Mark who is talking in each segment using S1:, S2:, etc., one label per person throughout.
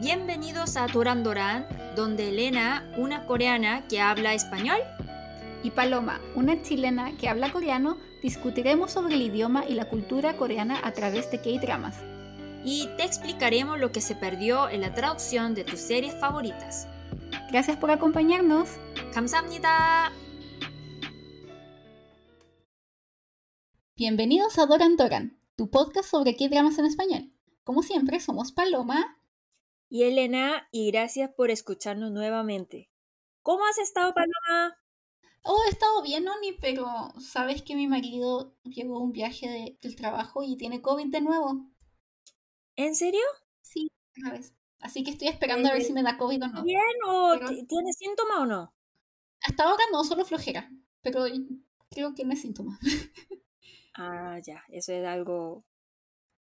S1: Bienvenidos a Doran Doran, donde Elena, una coreana que habla español,
S2: y Paloma, una chilena que habla coreano, discutiremos sobre el idioma y la cultura coreana a través de K-dramas.
S1: y te explicaremos lo que se perdió en la traducción de tus series favoritas.
S2: Gracias por acompañarnos.
S1: 감사합니다.
S2: Bienvenidos a Doran Doran, tu podcast sobre K-dramas en español. Como siempre, somos Paloma.
S1: y Elena, y gracias por escucharnos nuevamente. ¿Cómo has estado, Paloma?
S2: Oh, he estado bien, Oni, pero sabes que mi marido llegó a un viaje de- del trabajo y tiene COVID de nuevo.
S1: ¿En serio?
S2: Sí, una vez. Así que estoy esperando a ver si me da COVID o no.
S1: ¿Bien o
S2: Pero-
S1: ti- tienes síntoma o no?
S2: Hasta ahora no, solo flojera, pero creo que no es síntoma.
S1: Ah, ya, eso es algo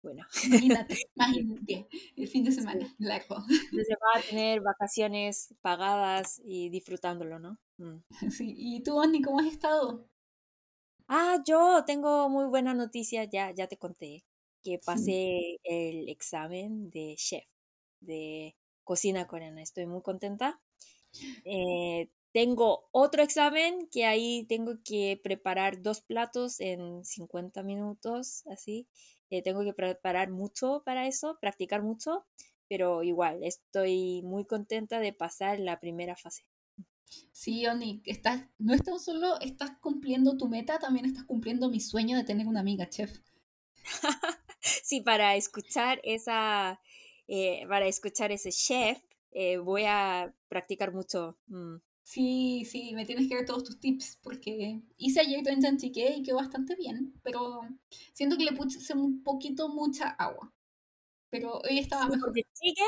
S1: bueno.
S2: Imagínate, imagínate, el fin de semana largo.
S1: Entonces va a tener vacaciones pagadas y disfrutándolo, ¿no? Mm.
S2: Sí. ¿Y tú, Oni, cómo has estado?
S1: Ah, yo tengo muy buena noticia, ya, ya te conté, que pasé el examen de chef de cocina coreana. Estoy muy contenta. Eh, tengo otro examen que ahí tengo que preparar dos platos en 50 minutos, así. Eh, tengo que preparar mucho para eso, practicar mucho, pero igual estoy muy contenta de pasar la primera fase.
S2: Sí, Oni, estás, no es tan solo estás cumpliendo tu meta, también estás cumpliendo mi sueño de tener una amiga chef.
S1: Sí, para escuchar esa, eh, para escuchar ese chef, eh, voy a practicar mucho. Mm.
S2: Sí, sí, me tienes que dar todos tus tips porque hice ayer tu intensique y quedó bastante bien, pero siento que le puse un poquito mucha agua. Pero hoy estaba
S1: Sí,
S2: mejor.
S1: porque chigue,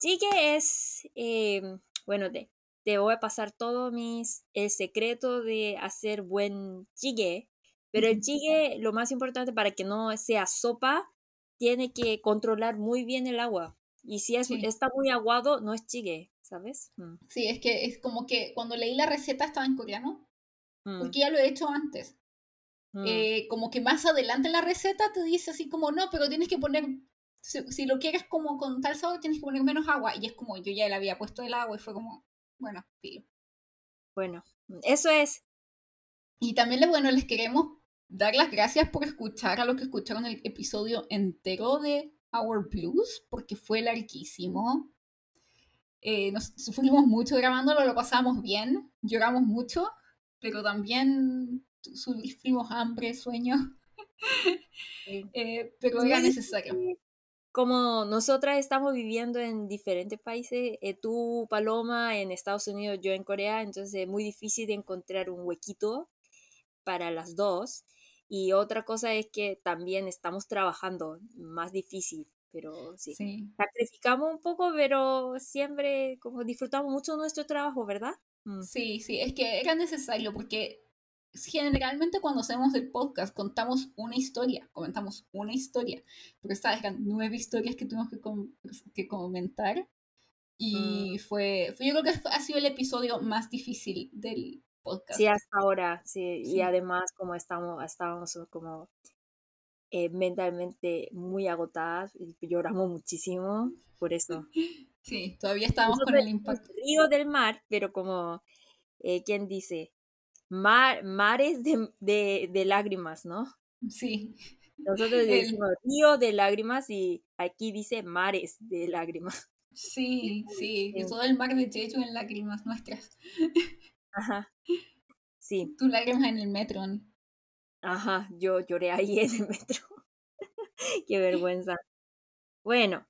S1: chigue es, eh, bueno, te, te voy a pasar todo mis, el secreto de hacer buen chigue, pero el
S2: Ujú.
S1: chigue, lo más importante para que no sea sopa, tiene que controlar muy bien el agua. Y si es,
S2: Sí.
S1: está muy aguado, no es chigue, ¿sabes? Mm,
S2: Sí, es que es como que cuando leí la receta estaba en coreano,
S1: mm,
S2: porque ya lo he hecho antes.
S1: mm.
S2: Eh, como que más adelante en la receta te dice así como, no, pero tienes que poner, si, si lo quieres como con tal sabor, tienes que poner menos agua. Y es como, yo ya le había puesto el agua y fue como, bueno, filo.
S1: Bueno, eso es.
S2: Y también, bueno, les queremos dar las gracias por escuchar a los que escucharon el episodio entero de Our Blues, porque fue larguísimo. Eh, nos sufrimos mucho grabándolo, lo pasamos bien, lloramos mucho, pero también sufrimos hambre, sueño, eh, pero era necesario.
S1: sí. Como nosotras estamos viviendo en diferentes países, eh, tú, Paloma, en Estados Unidos, yo en Corea, entonces es muy difícil de encontrar un huequito para las dos. Y otra cosa es que también estamos trabajando, más difícil, pero sí.
S2: Sí.
S1: Sacrificamos un poco, pero siempre como disfrutamos mucho nuestro trabajo, ¿verdad? Mm.
S2: Sí, sí, es que era necesario porque generalmente cuando hacemos el podcast contamos una historia, comentamos una historia, pero esta vez eran nueve historias que tuvimos que, com- que comentar y fue, fue, yo creo que fue- ha sido el episodio más difícil del podcast.
S1: Sí, hasta ahora, sí.
S2: Sí.
S1: Y además como estamos, estábamos como eh, mentalmente muy agotadas, y lloramos muchísimo por eso.
S2: Sí, todavía estábamos con el impacto.
S1: Río del mar, pero como, eh, ¿quién dice? Mar, mares de, de, de lágrimas, ¿no?
S2: Sí,
S1: Nosotros
S2: El-
S1: decimos río de lágrimas y aquí dice mares de lágrimas.
S2: sí, sí,
S1: Sí.
S2: todo el mar de Jeju en lágrimas nuestras.
S1: Ajá. Sí,
S2: Tú lágrimas en el metro. Ani.
S1: Ajá, yo lloré ahí en el metro. Qué vergüenza. Bueno,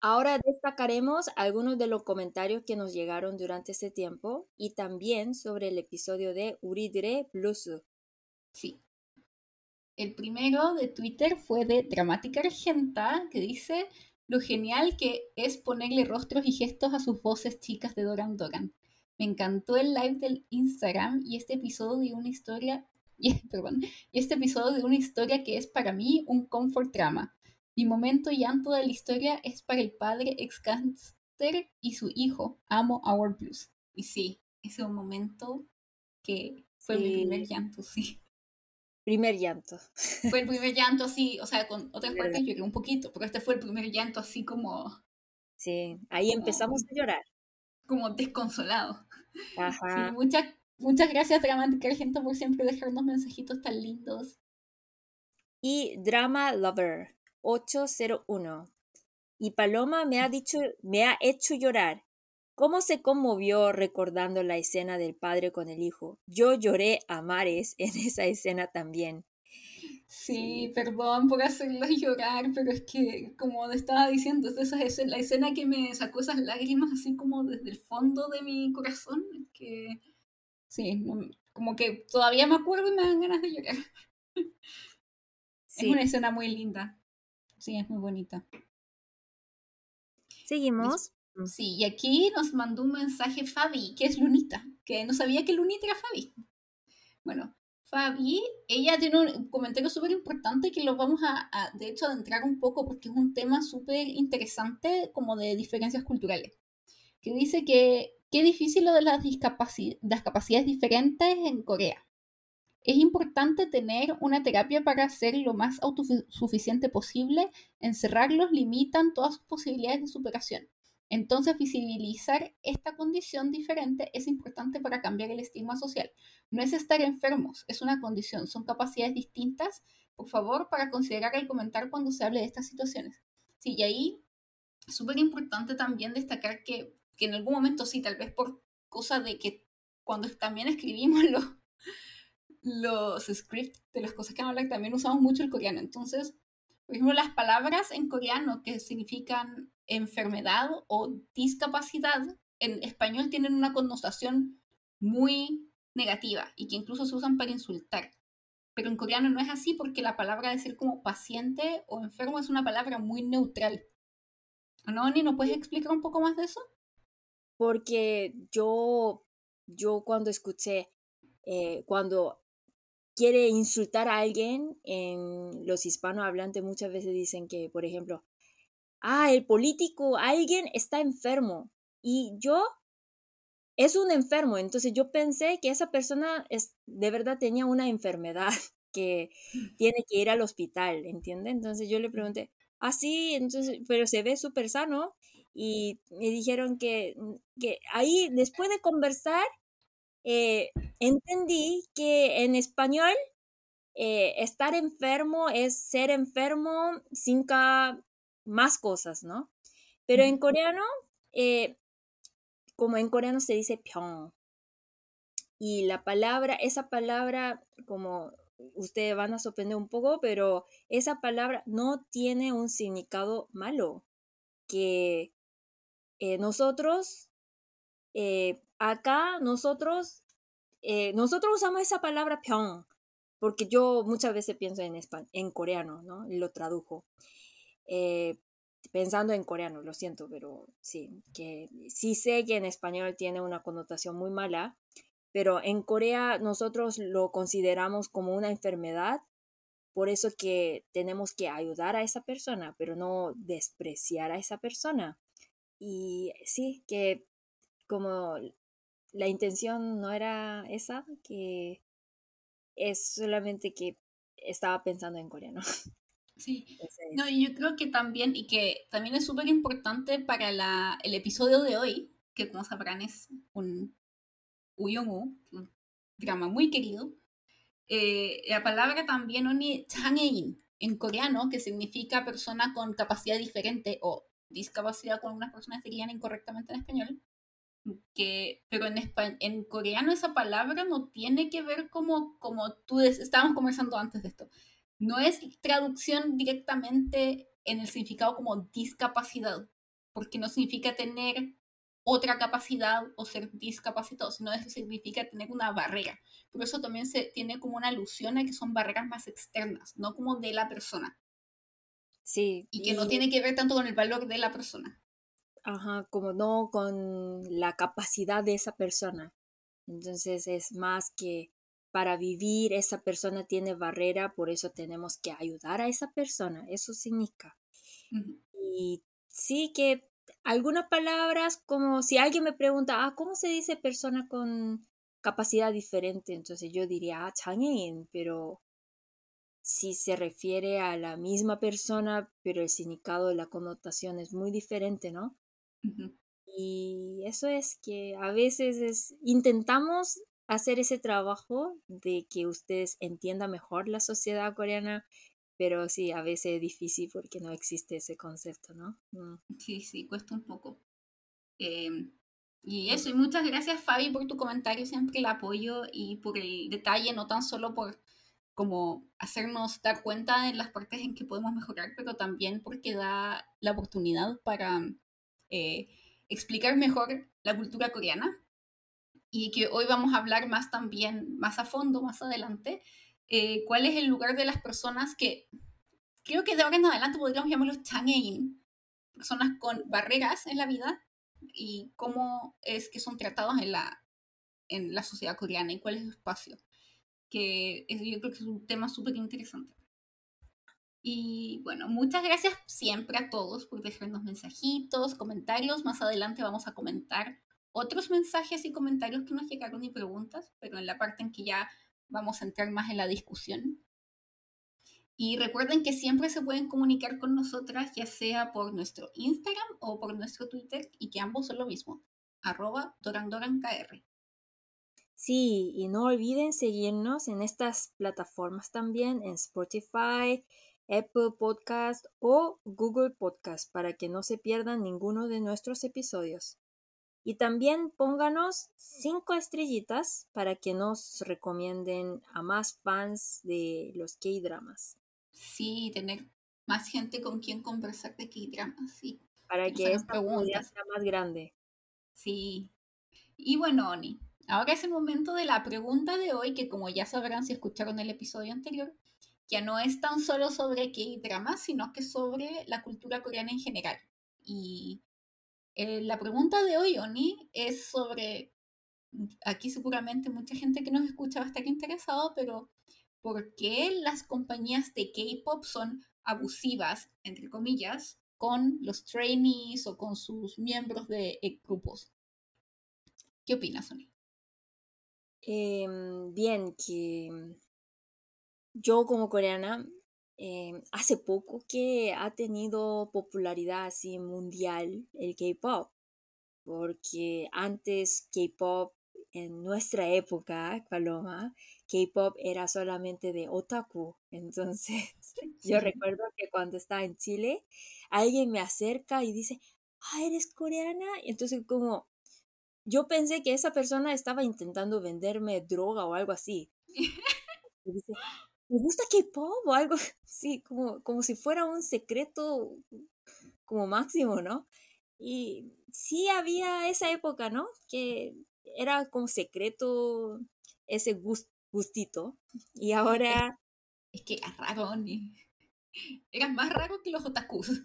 S1: ahora destacaremos algunos de los comentarios que nos llegaron durante este tiempo y también sobre el episodio de Uridre Blues.
S2: Sí. El primero de Twitter fue de Dramática Argenta, que dice lo genial que es ponerle rostros y gestos a sus voces chicas de Doran Doran. Me encantó el live del Instagram y este episodio de una historia, y, perdón, y este episodio de una historia que es para mí un comfort drama. Mi momento llanto de la historia es para el padre ex cáncer y su hijo. Amo Our Blues. Y sí, ese es un momento que fue mi
S1: Sí.
S2: primer llanto, sí.
S1: Primer llanto.
S2: Fue el primer llanto así, o sea, con otras partes lloré un poquito, pero este fue el primer llanto así como
S1: Sí, ahí empezamos a llorar.
S2: Como desconsolado.
S1: Ajá.
S2: Sí, muchas, muchas gracias, Dramática Argento, por siempre dejarnos mensajitos tan lindos.
S1: Y Drama Lover 801. Y Paloma me ha dicho, me ha hecho llorar. ¿Cómo se conmovió recordando la escena del padre con el hijo? Yo lloré a mares en esa escena también.
S2: Sí, perdón por hacerlos llorar, pero es que, como te estaba diciendo, esa es la escena que me sacó esas lágrimas así como desde el fondo de mi corazón, que sí, como que todavía me acuerdo y me dan ganas de llorar. Es una escena muy linda. Sí, es muy bonita.
S1: Seguimos.
S2: Sí, y aquí nos mandó un mensaje Fabi, que es Lunita, que no sabía que Lunita era Fabi. Bueno, Fabi, ella tiene un comentario súper importante que lo vamos a, de hecho, adentrar un poco porque es un tema súper interesante como de diferencias culturales. Que dice que qué difícil lo de las, las capacidades diferentes en Corea. Es importante tener una terapia para ser lo más autosuficiente posible. Encerrarlos limitan todas sus posibilidades de superación. Entonces, visibilizar esta condición diferente es importante para cambiar el estigma social. No es estar enfermos, es una condición, son capacidades distintas. Por favor, para considerar el comentar cuando se hable de estas situaciones. Sí, y ahí súper importante también destacar que, que, en algún momento, sí, tal vez por cosa de que cuando también escribimos los, los scripts de las cosas que hablar, también usamos mucho el coreano. Entonces, por ejemplo, las palabras en coreano que significan enfermedad o discapacidad en español tienen una connotación muy negativa y que incluso se usan para insultar. Pero en coreano no es así porque la palabra decir como paciente o enfermo es una palabra muy neutral. ¿No, Ni ¿No puedes explicar un poco más de eso?
S1: Porque yo, yo cuando escuché, eh, cuando quiere insultar a alguien, en los hispanohablantes muchas veces dicen que, por ejemplo, ah, el político, alguien está enfermo. Y yo es un enfermo, entonces yo pensé que esa persona es, de verdad tenía una enfermedad que tiene que ir al hospital, ¿entiende? Entonces yo le pregunté, ah, sí, entonces, pero se ve súper sano. Y me dijeron que, que ahí, después de conversar, eh, entendí que en español eh, estar enfermo es ser enfermo sin más cosas, ¿no? Pero en coreano, eh, como en coreano se dice pyong, y la palabra, esa palabra, como ustedes van a sorprender un poco, pero esa palabra no tiene un significado malo, que nosotros acá nosotros, eh, nosotros usamos esa palabra pyong, porque yo muchas veces pienso en, en coreano, ¿no? Lo tradujo. Eh, pensando en coreano, lo siento, pero sí, que sí sé que en español tiene una connotación muy mala, pero en Corea nosotros lo consideramos como una enfermedad, por eso que tenemos que ayudar a esa persona, pero no despreciar a esa persona. Y sí, que como la intención no era esa, que es solamente que estaba pensando en coreano.
S2: Sí, no, y yo creo que también, y que también es súper importante para la, el episodio de hoy, que como sabrán es un Uyongu, un drama muy querido, eh, la palabra también oni changein en coreano, que significa persona con capacidad diferente o discapacidad, con algunas personas dirían incorrectamente en español, que, pero en, en coreano esa palabra no tiene que ver como, como tú estábamos conversando antes de esto. No es traducción directamente en el significado como discapacidad, porque no significa tener otra capacidad o ser discapacitado, sino eso significa tener una barrera. Por eso también se tiene como una alusión a que son barreras más externas, no como de la persona.
S1: Sí.
S2: Y que no tiene que ver tanto con el valor de la persona.
S1: Ajá, como no con la capacidad de esa persona. Entonces es más que para vivir esa persona tiene barrera, por eso tenemos que ayudar a esa persona. Eso significa. Y sí que algunas palabras, como si alguien me pregunta, ah, ¿cómo se dice persona con capacidad diferente? Entonces yo diría, ah, changein, pero si se refiere a la misma persona, pero el significado de la connotación es muy diferente, ¿no? Y eso es que a veces es, intentamos hacer ese trabajo de que ustedes entiendan mejor la sociedad coreana, pero sí, a veces es difícil porque no existe ese concepto, ¿no? Mm.
S2: Sí, sí, cuesta un poco. Em, y eso, y muchas gracias Fabi por tu comentario, siempre el apoyo y por el detalle, no tan solo por como hacernos dar cuenta en las partes en que podemos mejorar, pero también porque da la oportunidad para eh, explicar mejor la cultura coreana. Y que hoy vamos a hablar más también, más a fondo, más adelante, eh, cuál es el lugar de las personas que creo que de ahora en adelante podríamos llamarlos changein, personas con barreras en la vida y cómo es que son tratados en la, en la sociedad coreana y cuál es su espacio que yo creo que es un tema súper interesante. Y bueno, muchas gracias siempre a todos por dejarnos mensajitos, comentarios. Más adelante vamos a comentar otros mensajes y comentarios que nos llegaron y preguntas, pero en la parte en que ya vamos a entrar más en la discusión. Y recuerden que siempre se pueden comunicar con nosotras, ya sea por nuestro Instagram o por nuestro Twitter, y que ambos son lo mismo, arroba dorandorankr.
S1: Sí, y no olviden seguirnos en estas plataformas también, en Spotify, Apple Podcast o Google Podcast para que no se pierdan ninguno de nuestros episodios. Y también pónganos cinco estrellitas para que nos recomienden a más fans de los K-dramas.
S2: Sí, tener más gente con quien conversar de K-dramas, sí.
S1: Para que esta comunidad sea más grande.
S2: Sí. Y bueno, Oni, Ahora es el momento de la pregunta de hoy, que como ya sabrán si escucharon el episodio anterior, ya no es tan solo sobre K-drama, sino que sobre la cultura coreana en general. Y eh, la pregunta de hoy, Oni, es sobre, aquí seguramente mucha gente que nos escucha va a estar interesado, pero ¿por qué las compañías de K-pop son abusivas, entre comillas, con los trainees o con sus miembros de eh, grupos? ¿Qué opinas, Oni?
S1: Em, bien, que yo como coreana, em, hace poco que ha tenido popularidad así mundial el K-Pop, porque antes K-Pop en nuestra época, Paloma, K-Pop era solamente de otaku. Entonces, yo recuerdo que cuando estaba en Chile, alguien me acerca y dice, ah, ¿eres coreana? Y entonces como yo pensé que esa persona estaba intentando venderme droga o algo así. Y dice, ¿me gusta K-pop o algo así? Como, como si fuera un secreto como máximo, ¿no? Y sí había esa época, ¿no? Que era como secreto ese gustito. Y ahora...
S2: Es que era raro, ni... Era más raro que los otakus.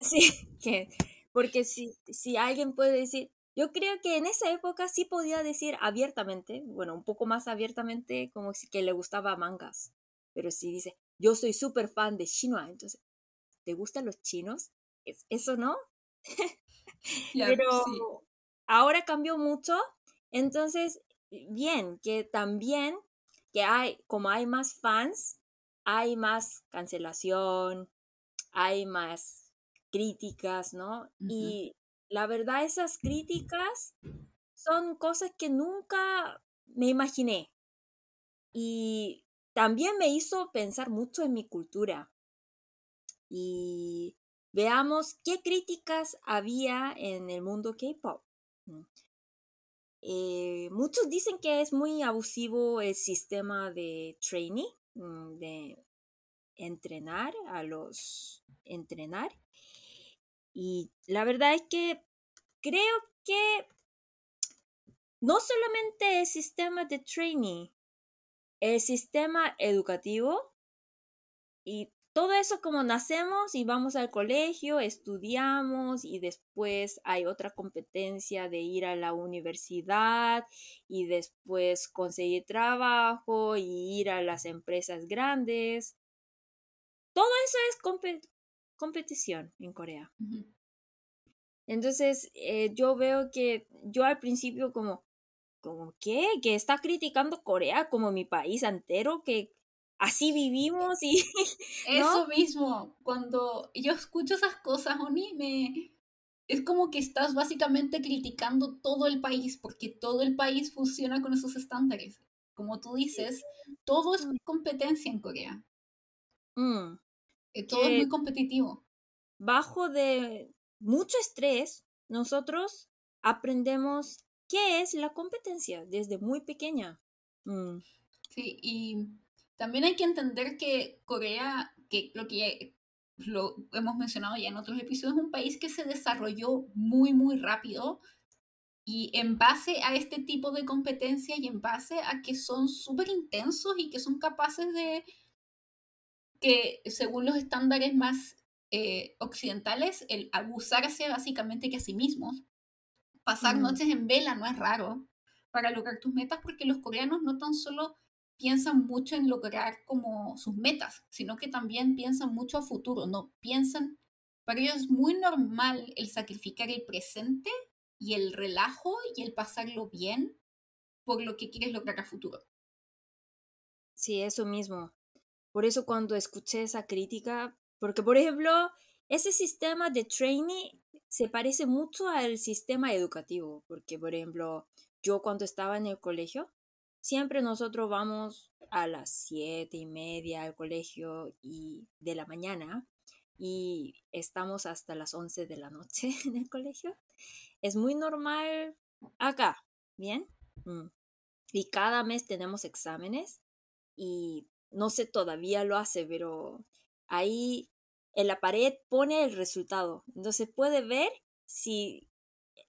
S1: Sí, que, porque si, si alguien puede decir, yo creo que en esa época sí podía decir abiertamente, bueno, un poco más abiertamente, como si que le gustaba mangas. Pero si dice, yo soy súper fan de Shinua, entonces, ¿te gustan los chinos? ¿Eso no? Pero ahora cambió mucho, entonces, bien, que también, que hay, como hay más fans, hay más cancelación, hay más críticas, ¿no? Y la verdad, esas críticas son cosas que nunca me imaginé. Y también me hizo pensar mucho en mi cultura. Y veamos qué críticas había en el mundo K-Pop. Eh, muchos dicen que es muy abusivo el sistema de training, mm, de entrenar a los entrenar y la verdad es que creo que no solamente el sistema de training, el sistema educativo y todo eso como nacemos y vamos al colegio, estudiamos y después hay otra competencia de ir a la universidad y después conseguir trabajo y ir a las empresas grandes. Todo eso es competición en Corea. Entonces, eh, yo veo que yo al principio como, como, ¿qué? Que está criticando Corea como mi país entero, que así vivimos y...
S2: Eso mismo, cuando yo escucho esas cosas, Oni, me, es como que estás básicamente criticando todo el país, porque todo el país funciona con esos estándares. Como tú dices, todo es competencia en Corea.
S1: Mm,
S2: Todo es muy competitivo.
S1: Bajo de mucho estrés, nosotros aprendemos qué es la competencia desde muy pequeña. Mm,
S2: Sí, y también hay que entender que Corea, que lo que ya- lo hemos mencionado ya en otros episodios, es un país que se desarrolló muy, muy rápido y en base a este tipo de competencia y en base a que son súper intensos y que son capaces de, que según los estándares más eh, occidentales, el abusarse básicamente que a sí mismos. Pasar
S1: Mm.
S2: noches en vela no es raro para lograr tus metas porque los coreanos no tan solo piensan mucho en lograr como sus metas, sino que también piensan mucho a futuro, no piensan, para ellos es muy normal el sacrificar el presente y el relajo y el pasarlo bien por lo que quieres lograr a futuro.
S1: sí, eso mismo. Por eso cuando escuché esa crítica, porque por ejemplo, ese sistema de training se parece mucho al sistema educativo, porque por ejemplo, yo cuando estaba en el colegio, siempre nosotros vamos a las siete y media al colegio y de la mañana y estamos hasta las 11 de la noche en el colegio. Es muy normal acá, ¿bien? Mm. Y cada mes tenemos exámenes y no sé todavía lo hace, pero ahí en la pared pone el resultado. Entonces puede ver si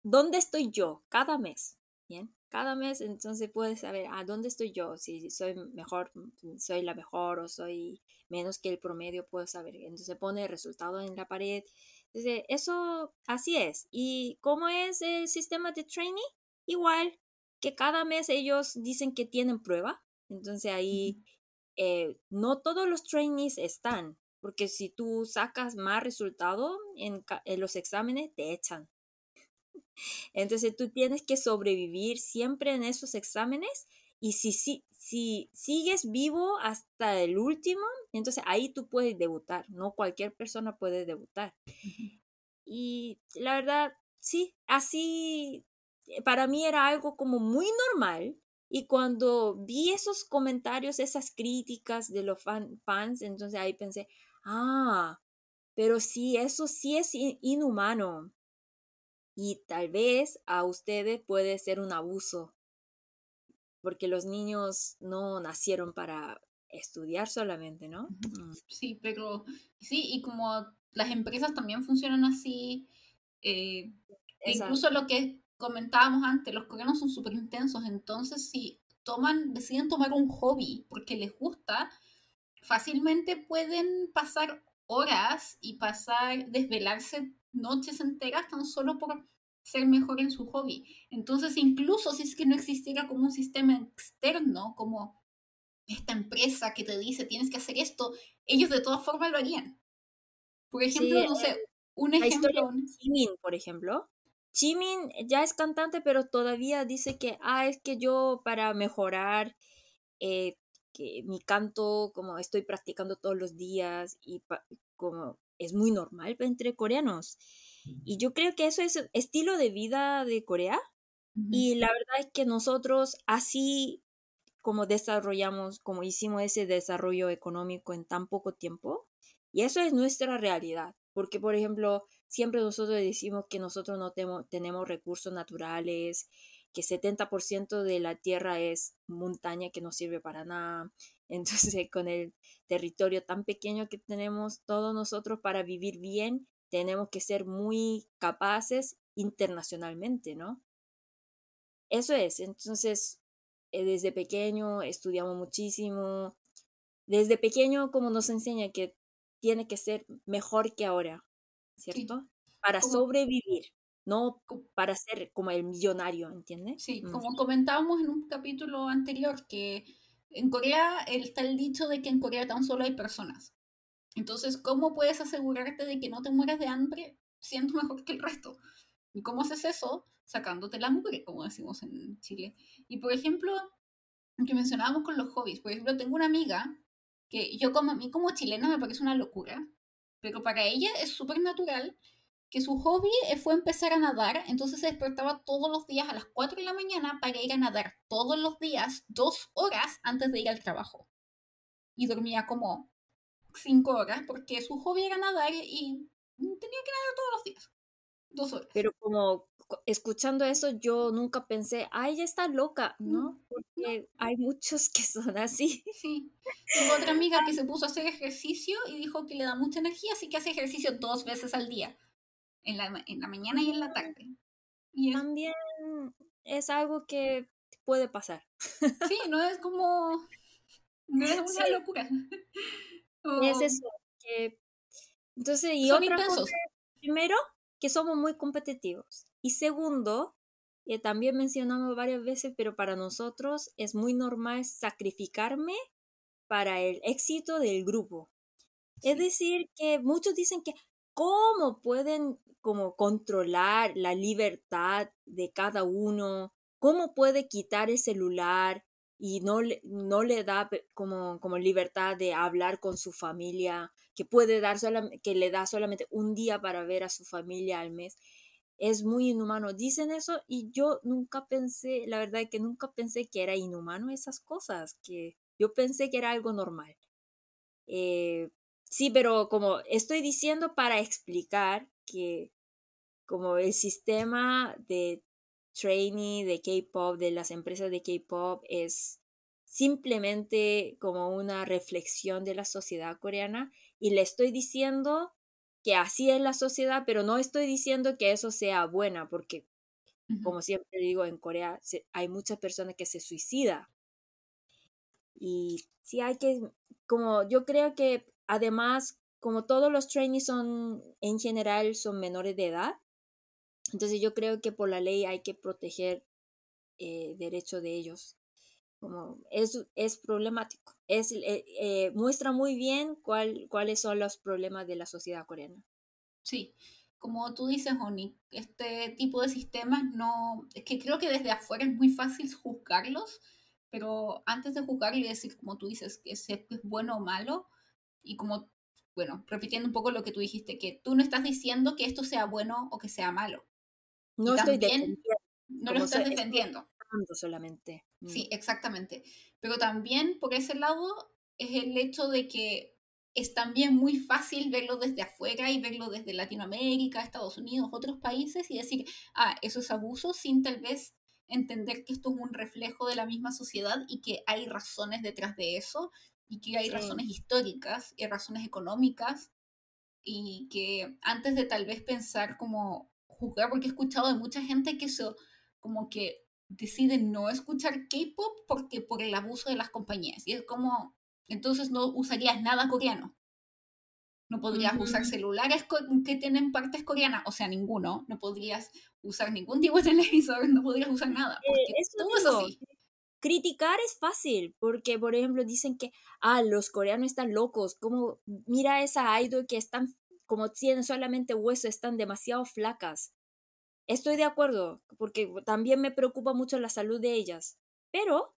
S1: dónde estoy yo cada mes, ¿bien? Cada mes entonces puedes saber a dónde estoy yo, si soy mejor, soy la mejor o soy menos que el promedio, puedo saber. Entonces pone el resultado en la pared. Entonces, eso así es. ¿Y cómo es el sistema de training? Igual que cada mes ellos dicen que tienen prueba. Entonces ahí eh, no todos los trainees están, porque si tú sacas más resultado en, los exámenes, te echan. Entonces tú tienes que sobrevivir siempre en esos exámenes y si, si, si sigues vivo hasta el último, entonces ahí tú puedes debutar, no cualquier persona puede debutar. Y la verdad, sí, así eh, para mí era algo como muy normal. Y cuando vi esos comentarios, esas críticas de los fan- fans, entonces ahí pensé, ah, pero sí, eso sí es in- inhumano. Y tal vez a ustedes puede ser un abuso, porque los niños no nacieron para estudiar solamente, ¿no? Mm,
S2: Sí, pero sí, y como las empresas también funcionan así, eh, incluso lo que comentábamos antes, los coreanos son súper intensos, entonces si toman, deciden tomar un hobby porque les gusta, fácilmente pueden pasar horas y pasar, desvelarse noches enteras tan solo por ser mejor en su hobby. Entonces, incluso si es que no existiera como un sistema externo, como esta empresa que te dice tienes que hacer esto, ellos de todas formas lo harían. Por ejemplo,
S1: Sí,
S2: no sé, un
S1: la historia
S2: ejemplo,
S1: de Jimin, por ejemplo. Jimin ya es cantante, pero todavía dice que, ah, es que yo para mejorar eh, que mi canto, como estoy practicando todos los días y como es muy normal entre coreanos. Y yo creo que eso es estilo de vida de Corea.
S2: Ujú.
S1: Y la verdad es que nosotros así como desarrollamos, como hicimos ese desarrollo económico en tan poco tiempo, y eso es nuestra realidad, porque por ejemplo, siempre nosotros decimos que nosotros no tenemos recursos naturales, que 70% de la tierra es montaña que no sirve para nada. Entonces, con el territorio tan pequeño que tenemos todos nosotros para vivir bien, tenemos que ser muy capaces internacionalmente, ¿no? Eso es, entonces, eh, desde pequeño estudiamos muchísimo, desde pequeño como nos enseña que tiene que ser mejor que ahora, ¿cierto? Para
S2: Como-
S1: sobrevivir, no para ser como el millonario, ¿entiendes?
S2: Sí,
S1: Mm.
S2: como comentábamos en un capítulo anterior, que en Corea está el dicho de que en Corea tan solo hay personas. Entonces, ¿cómo puedes asegurarte de que no te mueras de hambre siendo mejor que el resto? ¿Y cómo haces eso? Sacándote la mugre, como decimos en Chile. Y por ejemplo, lo que mencionábamos con los hobbies, por ejemplo, tengo una amiga que yo como a mí como chilena me parece una locura, pero para ella es súper natural que su hobby fue empezar a nadar, entonces se despertaba todos los días a las 4 de la mañana para ir a nadar todos los días, dos horas antes de ir al trabajo. Y dormía como 5 horas porque su hobby era nadar y tenía que nadar todos los días. Dos horas.
S1: Pero como escuchando eso, yo nunca pensé, ay, ella está loca, ¿no? Porque hay muchos que son así.
S2: Sí. Tengo otra amiga que se puso a hacer ejercicio y dijo que le da mucha energía, así que hace ejercicio dos veces al día en la, en la mañana y en la tarde. Y es,
S1: También es algo que puede pasar.
S2: sí, no es como... No es una
S1: Sí.
S2: locura.
S1: Es
S2: O-
S1: eso. Que... Entonces, y
S2: Son
S1: otra cosa, primero, que somos muy competitivos. Y segundo, que también mencionamos varias veces, pero para nosotros es muy normal sacrificarme para el éxito del grupo. Es decir, que muchos dicen que cómo pueden como controlar la libertad de cada uno, cómo puede quitar el celular y no le, no le da como, como libertad de hablar con su familia, que puede dar solam- que le da solamente un día para ver a su familia al mes. Es muy inhumano. Dicen eso y yo nunca pensé, la verdad es que nunca pensé que era inhumano esas cosas, que yo pensé que era algo normal. Eh, sí, pero como estoy diciendo para explicar que como el sistema de trainee de K-pop, de las empresas de K-pop, es simplemente como una reflexión de la sociedad coreana y le estoy diciendo que así es la sociedad, pero no estoy diciendo que eso sea buena, porque como siempre digo, en Corea se- hay muchas personas que se suicidan. Y sí hay que, como yo creo que además, como todos los trainees son, en general, son menores de edad, entonces yo creo que por la ley hay que proteger eh, derecho de ellos. Como es, es problemático. Es, eh, eh, muestra muy bien cuál, cuáles son los problemas de la sociedad coreana.
S2: Sí, como tú dices, Oni, este tipo de sistemas no, es que creo que desde afuera es muy fácil juzgarlos, pero antes de juzgarlo y decir, como tú dices, que es, es bueno o malo, y como, bueno, repitiendo un poco lo que tú dijiste, que tú no estás diciendo que esto sea bueno o que sea malo,
S1: No
S2: Y
S1: estoy
S2: también-
S1: defendiendo
S2: no lo estás
S1: se- solamente. Mm.
S2: Sí, exactamente. Pero también por ese lado es el hecho de que es también muy fácil verlo desde afuera y verlo desde Latinoamérica, Estados Unidos, otros países y decir, ah, eso es abuso sin tal vez entender que esto es un reflejo de la misma sociedad y que hay razones detrás de eso y que hay
S1: Sí.
S2: razones históricas y razones económicas y que antes de tal vez pensar como juzgar, porque he escuchado de mucha gente que eso como que deciden no escuchar K-pop porque por el abuso de las compañías. Y es como, entonces no usarías nada coreano. No podrías usar celulares que tienen partes coreanas, o sea, ninguno. No podrías usar ningún tipo de televisor, no podrías usar nada. Porque
S1: Eh, eso
S2: todo es
S1: digo,
S2: así.
S1: criticar es fácil, porque por ejemplo dicen que, ah, los coreanos están locos, como mira esa idol que están, como tienen solamente hueso, están demasiado flacas. Estoy de acuerdo, porque también me preocupa mucho la salud de ellas, pero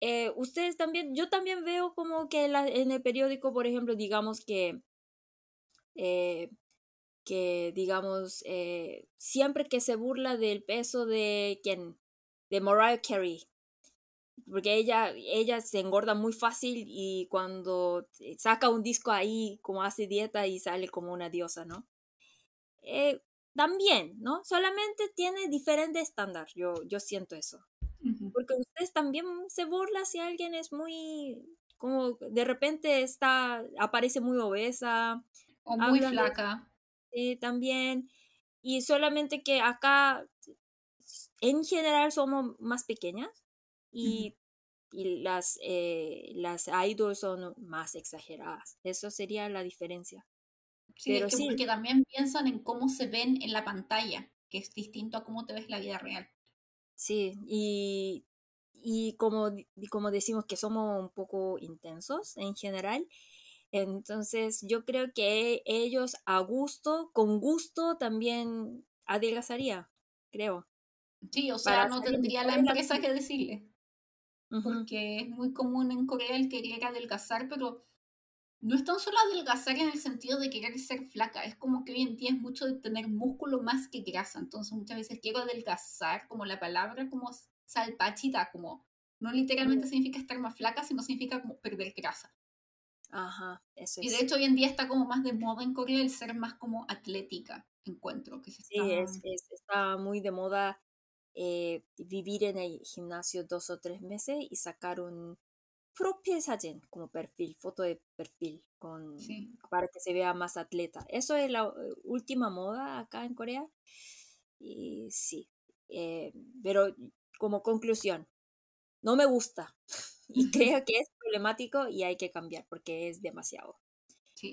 S1: eh, ustedes también, yo también veo como que la- en el periódico, por ejemplo, digamos que, eh, que digamos, eh, siempre que se burla del peso de quien, de Mariah Carey, porque ella, ella se engorda muy fácil y cuando saca un disco ahí, como hace dieta y sale como una diosa, ¿no? Eh, también, ¿no? Solamente tiene diferente estándar, yo, yo siento eso. Porque ustedes también se burlan si alguien es muy, como de repente está, aparece muy obesa,
S2: O muy
S1: hablan de-
S2: flaca.
S1: eh, también, y solamente que acá en general somos más pequeñas y, y las, eh, las idols son más exageradas. Eso sería la diferencia.
S2: Sí,
S1: Pero
S2: es que
S1: sí.
S2: porque también piensan en cómo se ven en la pantalla, que es distinto a cómo te ves en la vida real.
S1: Sí, y, y como, como decimos que somos un poco intensos en general, entonces yo creo que ellos a gusto, con gusto también adelgazaría, creo.
S2: Sí, o sea, no tendría la empresa que decirle.
S1: Ujú.
S2: porque es muy común en Corea el querer adelgazar, pero no es tan solo adelgazar en el sentido de querer ser flaca, es como que hoy en día es mucho de tener músculo más que grasa, entonces muchas veces quiero adelgazar, como la palabra como salpachita, como no literalmente significa estar más flaca, sino significa como perder grasa.
S1: Ajá, eso es.
S2: Y de hecho hoy en día está como más de moda en Corea el ser más como atlética, encuentro. Que se
S1: sí, es, está muy de moda eh, vivir en el gimnasio dos o tres meses y sacar un 사진 como perfil, foto de perfil, con, para que se vea más atleta. Eso es la eh, última moda acá en Corea. Y sí, eh, pero como conclusión, no me gusta y creo que es problemático y hay que cambiar porque es demasiado.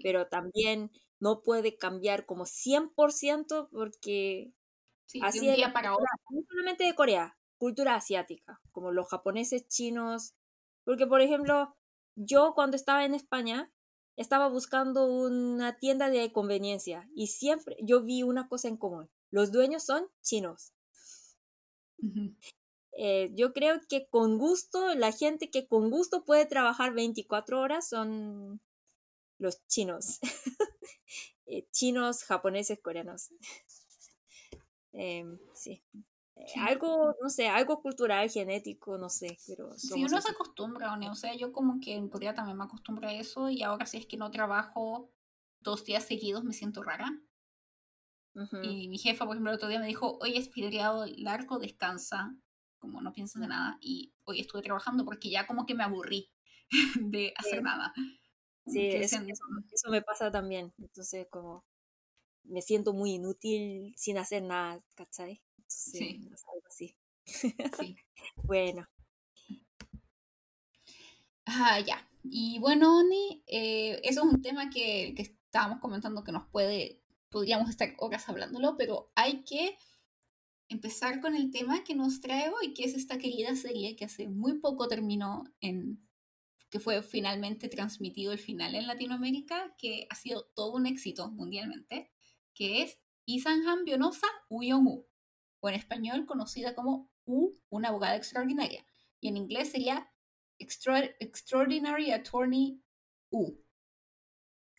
S1: Pero también no puede cambiar como 100% porque
S2: así es para
S1: otro. No solamente de Corea, cultura asiática, como los japoneses, chinos, porque, por ejemplo, yo cuando estaba en España, estaba buscando una tienda de conveniencia y siempre yo vi una cosa en común. Los dueños son chinos. Eh, yo creo que con gusto, la gente que con gusto puede trabajar 24 horas son los chinos. Eh, chinos, japoneses, coreanos. Em, sí. Algo, no sé, algo cultural, genético, no sé, pero...
S2: Sí, uno se acostumbra, o sea, yo como que en Corea también me acostumbro a eso y ahora si es que no trabajo dos días seguidos me siento rara. Y mi jefa, por ejemplo, el otro día me dijo, hoy es feriado largo, descansa, como no piensas de nada, y hoy estuve trabajando porque ya como que me aburrí de hacer nada.
S1: Sí, eso, eso, me pasa también, entonces como me siento muy inútil sin hacer nada, ¿cachai? Sí. algo así. Sí. bueno.
S2: Ah, ya. Y bueno, Oni, eh, eso es un tema que, que, estábamos comentando que nos puede, podríamos estar horas hablándolo, pero hay que empezar con el tema que nos trae hoy, que es esta querida serie que hace muy poco terminó en que fue finalmente transmitido el final en Latinoamérica, que ha sido todo un éxito mundialmente, que es Isanhan Bionosa Uyongu o en español conocida como U, una abogada extraordinaria, y en inglés sería Extraordinary Attorney U.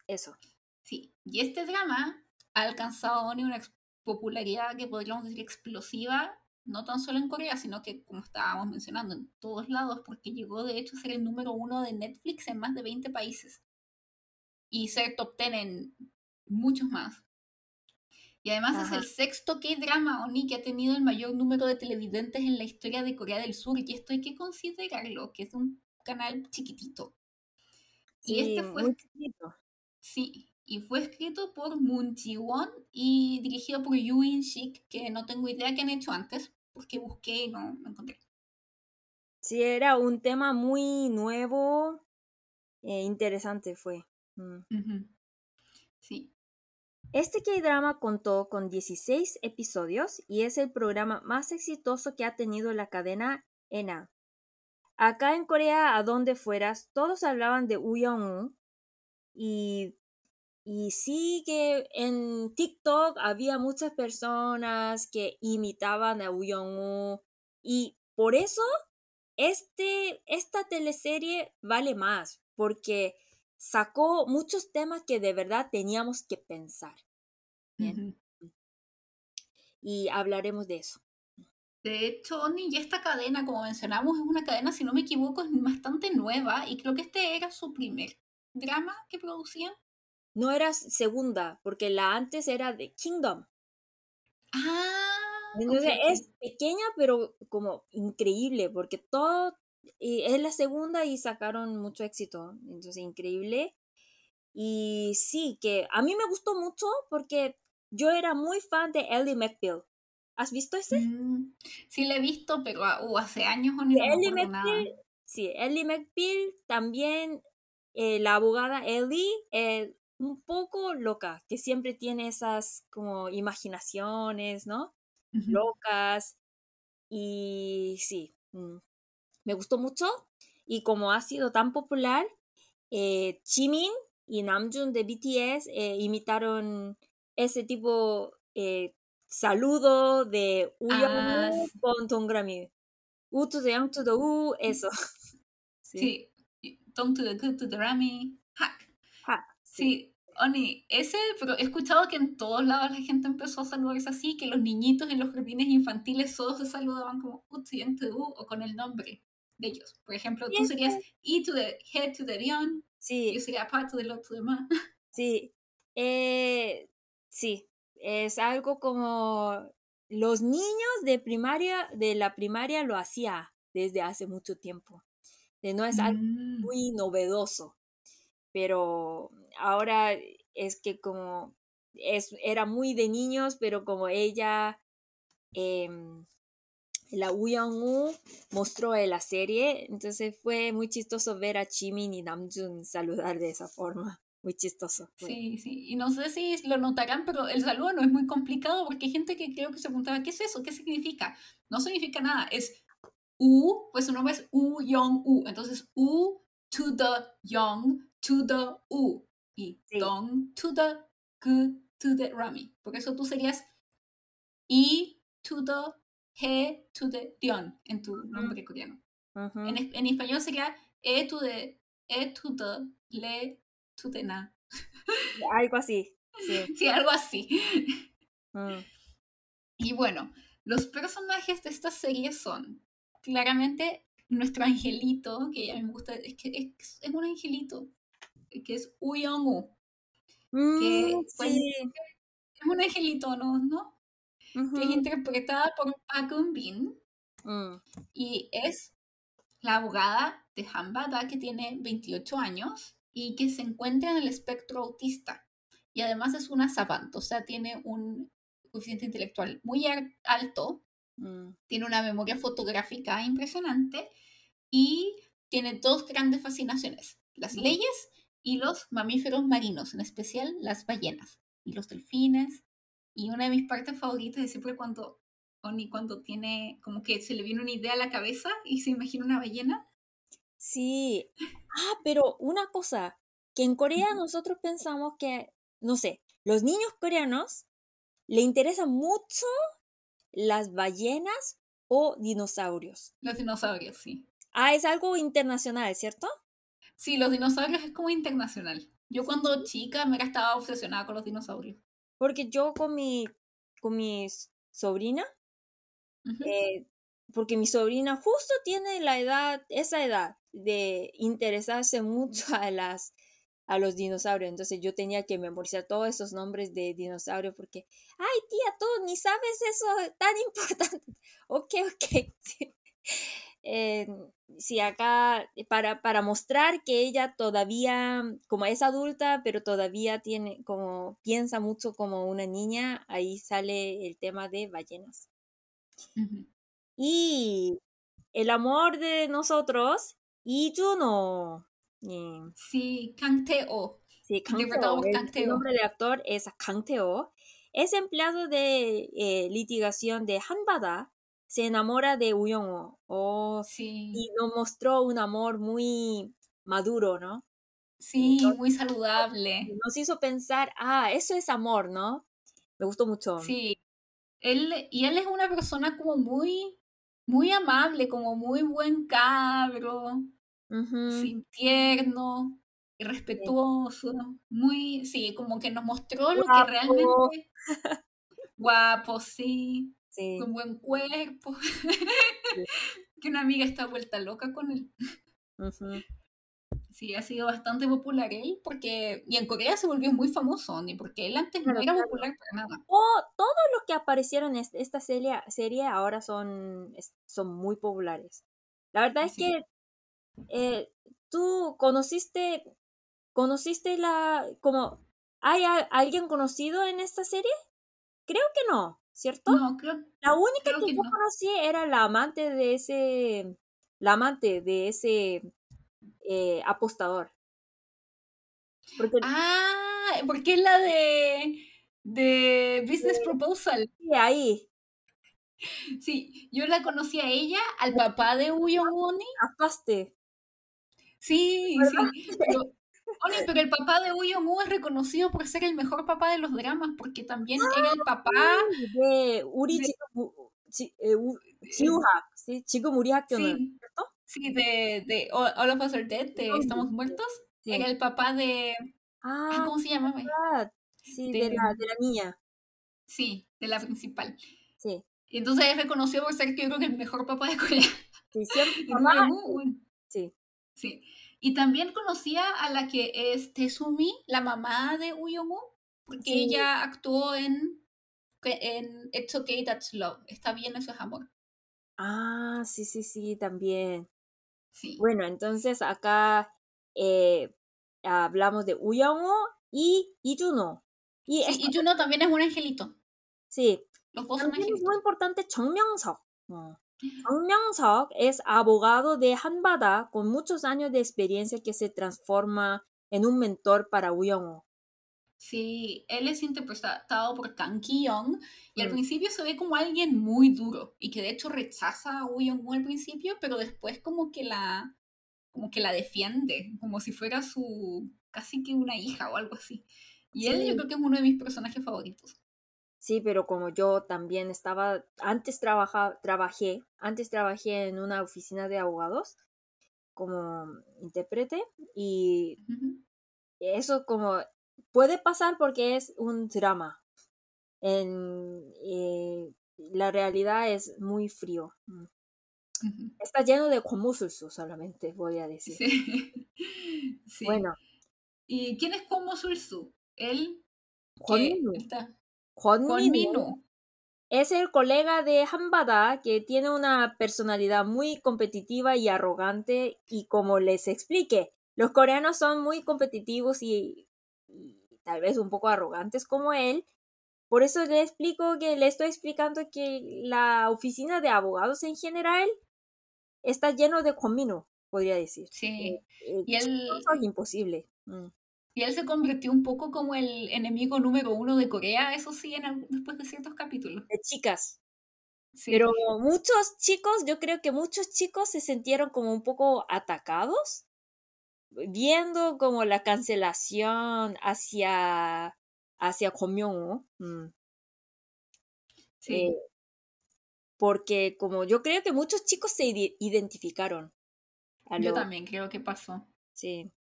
S1: Eso.
S2: Sí, y este drama ha alcanzado una popularidad que podríamos decir explosiva, no tan solo en Corea, sino que, como estábamos mencionando, en todos lados, porque llegó de hecho a ser el número uno de Netflix en más de 20 países y ser top 10 en muchos más. Y además es el sexto K-drama Oni que ha tenido el mayor número de televidentes en la historia de Corea del Sur. Y esto hay que considerarlo, que es un canal chiquitito.
S1: y este fue. Chiquito.
S2: Sí, y fue escrito por Moon Ji-won y dirigido por Yoo In-shik, que no tengo idea qué han hecho antes, porque busqué y no, no encontré.
S1: Sí, era un tema muy nuevo e interesante fue.
S2: Mm. Sí.
S1: Este K-drama contó con 16 episodios y es el programa más exitoso que ha tenido la cadena ENA. Acá en Corea, a donde fueras, todos hablaban de Uyong y, y sí que en TikTok había muchas personas que imitaban a Uyong y por eso este, esta teleserie vale más porque sacó muchos temas que de verdad teníamos que pensar. Y hablaremos de eso.
S2: De hecho, y esta cadena, como mencionamos, es una cadena, si no me equivoco, es bastante nueva y creo que este era su primer drama que producían.
S1: No era segunda, porque la antes era de Kingdom.
S2: Ah.
S1: Entonces es pequeña, pero como increíble, porque todo y es la segunda y sacaron mucho éxito. Entonces, increíble. Y sí, que a mí me gustó mucho porque yo era muy fan de Ellie McBeal. ¿Has visto ese?
S2: Mm, sí, lo he visto, pero ah, uh, hace años no, me Ellie McBeal,
S1: Sí, Ellie McBeal también, eh, la abogada Ellie, eh, un poco loca, que siempre tiene esas como imaginaciones, ¿no? Locas. Y sí, mm, me gustó mucho y como ha sido tan popular, eh, Jimin y Namjoon de BTS eh, imitaron ese tipo eh, saludo de Uyong ah. con Tongrami. U to the yang to the U, eso.
S2: Sí. Tong to the good to the rami. Hack. Sí, Oni, ese, pero he escuchado que en todos lados la gente empezó a saludarse así, que los niñitos en los jardines infantiles todos se saludaban como Utsi o con el nombre de ellos. Por ejemplo, tú serías E to the head to the dion,
S1: Sí.
S2: yo sería Pa to the lot to the ma.
S1: Sí, eh, sí, es algo como los niños de primaria, de la primaria lo hacía desde hace mucho tiempo. De no es algo
S2: Mm,
S1: muy novedoso, pero ahora es que como es, era muy de niños, pero como ella, em, la Woo Young-woo mostró en la serie, entonces fue muy chistoso ver a Jimin y Namjoon saludar de esa forma. Muy chistoso. fue.
S2: Sí, sí, y no sé si lo notarán, pero el saludo no es muy complicado porque hay gente que creo que se preguntaba, ¿qué es eso? ¿Qué significa? No significa nada, es U, pues su nombre es U Young U, entonces U to the Young to the U y
S1: Sí.
S2: Dong to the Gu to the Rami. Por eso tú serías I to the He to the Dion en tu nombre coreano.
S1: Ujú.
S2: En, es- en español sería E to the E to the Le to the Na.
S1: Algo así. Sí.
S2: Sí, algo así.
S1: Mm.
S2: Y bueno, los personajes de esta serie son claramente nuestro angelito, que a mí me gusta, es que es, es un angelito, que es Uyong-woo. Que
S1: Mm, sí.
S2: Es un angelito, ¿no? ¿no? Que es interpretada por Park Eun-bin
S1: Mm.
S2: y es la abogada de Han Bada que tiene 28 años y que se encuentra en el espectro autista. Y además es una savant, o sea, tiene un coeficiente intelectual muy alto,
S1: Mm.
S2: tiene una memoria fotográfica impresionante y tiene dos grandes fascinaciones, las leyes y los mamíferos marinos, en especial las ballenas y los delfines. Y una de mis partes favoritas es siempre cuando Oni cuando tiene como que se le viene una idea a la cabeza y se imagina una ballena.
S1: Sí. Ah, pero una cosa, que en Corea nosotros pensamos que, no sé, los niños coreanos le interesan mucho las ballenas o dinosaurios.
S2: Los dinosaurios, sí.
S1: Ah, es algo internacional, ¿cierto?
S2: Sí, los dinosaurios es como internacional. Yo cuando chica me estaba obsesionada con los dinosaurios.
S1: Porque yo con mi, con mi sobrina, eh, porque mi sobrina justo tiene la edad, esa edad de interesarse mucho a las a los dinosaurios. Entonces yo tenía que memorizar todos esos nombres de dinosaurios porque, ay tía, tú ni sabes eso tan importante. Ok, ok. Eh, sí, acá para, para mostrar que ella todavía, como es adulta, pero todavía tiene, como piensa mucho como una niña, ahí sale el tema de ballenas. Y el amor de nosotros. Eh,
S2: Sí, Kang Tae-oh.
S1: sí, Kang el- nombre del actor es Kang Tae-oh. Es empleado de eh, litigación de Hanbada. Se enamora de Uyong-oh. Oh,
S2: Sí,
S1: y nos mostró un amor muy maduro, ¿no?
S2: sí, muy saludable.
S1: nos hizo pensar, ah, eso es amor, ¿no? Me gustó mucho.
S2: Sí, él, y él es una persona como muy, muy amable, como muy buen cabro, sí, tierno, y respetuoso, muy, sí, como que nos mostró lo que realmente, guapo, sí,
S1: Sí,
S2: con buen cuerpo,
S1: Sí.
S2: que una amiga está vuelta loca con él. Sí, ha sido bastante popular él, porque, y en Corea se volvió muy famoso, ni porque él antes no era popular para nada.
S1: To- todos los que aparecieron en est- esta serie, serie ahora son, son muy populares. La verdad es
S2: Sí.
S1: que eh, tú conociste, conociste la, como, ¿hay a- alguien conocido en esta serie? Creo que no, ¿cierto?
S2: No, creo,
S1: La única
S2: creo
S1: que
S2: que
S1: yo
S2: no.
S1: conocí era la amante de ese, la amante de ese eh, apostador. Porque
S2: Ah, porque es la de, de Business Proposal.
S1: sí, ahí,
S2: Sí, yo la conocí a ella, al papá de Uyong Oni.
S1: afaste.
S2: Sí,
S1: ¿Verdad?
S2: sí. Pero, Oye, eh, pero el papá de Uyong es reconocido por ser el mejor papá de los dramas, porque también ah, era el papá
S1: de Uri eh, eh, ¿sí?
S2: Chico
S1: ¿cierto?
S2: Sí, de, de All of Us Are Dead, de Estamos Muertos. Era el papá de. Ah, ¿Cómo se llama?
S1: Sí, de, la, de la niña.
S2: Sí, de la principal.
S1: Sí.
S2: Entonces es reconocido por ser, yo creo que el mejor papá de Corea.
S1: Sí. Mamá, sí.
S2: sí. Y también conocía a la que es Tezumi, la mamá de Uyongu, porque ella actuó en, en It's Okay, That's Love. Está bien, eso es amor.
S1: Ah, sí, sí, sí, también.
S2: Sí.
S1: Bueno, entonces acá eh, hablamos de Uyongu y Iyuno. Y
S2: sí, también es un angelito.
S1: Sí.
S2: Los dos
S1: también son
S2: es
S1: muy importante 정명석 어. 정명석 es abogado de Hanbada con muchos años de experiencia que se transforma en un mentor para Uyongo.
S2: Sí, él es interpretado por Kang Ki-young y al
S1: Mm.
S2: principio se ve como alguien muy duro y que de hecho rechaza a Woo Young-woo al principio, pero después como que la como que la defiende, como si fuera su casi que una hija o algo así. Y él
S1: Sí.
S2: yo creo que es uno de mis personajes favoritos.
S1: Sí, pero como yo también estaba, antes trabaja, trabajé, antes trabajé en una oficina de abogados como intérprete y eso como puede pasar porque es un drama. En, eh, la realidad es muy frío. Mm. Está lleno de komusulsu solamente, voy a decir.
S2: Sí. Sí.
S1: Bueno,
S2: ¿Y quién es Kwon Sul-su? Él
S1: Kwon-minu.
S2: está
S1: Kwon
S2: Kwon
S1: es el colega de Hanbada que tiene una personalidad muy competitiva y arrogante y como les expliqué, los coreanos son muy competitivos y, y tal vez un poco arrogantes como él. Por eso le explico que le estoy explicando que la oficina de abogados en general está lleno de comino, podría decir.
S2: Sí.
S1: Eh,
S2: Y él-
S1: chistoso e imposible. Mm.
S2: Y él se convirtió un poco como el enemigo número uno de Corea, eso sí, en algún- después de ciertos capítulos.
S1: De chicas.
S2: Sí.
S1: Pero muchos chicos, yo creo que muchos chicos se sintieron como un poco atacados, viendo como la cancelación hacia, hacia. Mm.
S2: sí.
S1: Eh, porque como yo creo que muchos chicos se ide- identificaron.
S2: Yo también creo que pasó.
S1: Sí,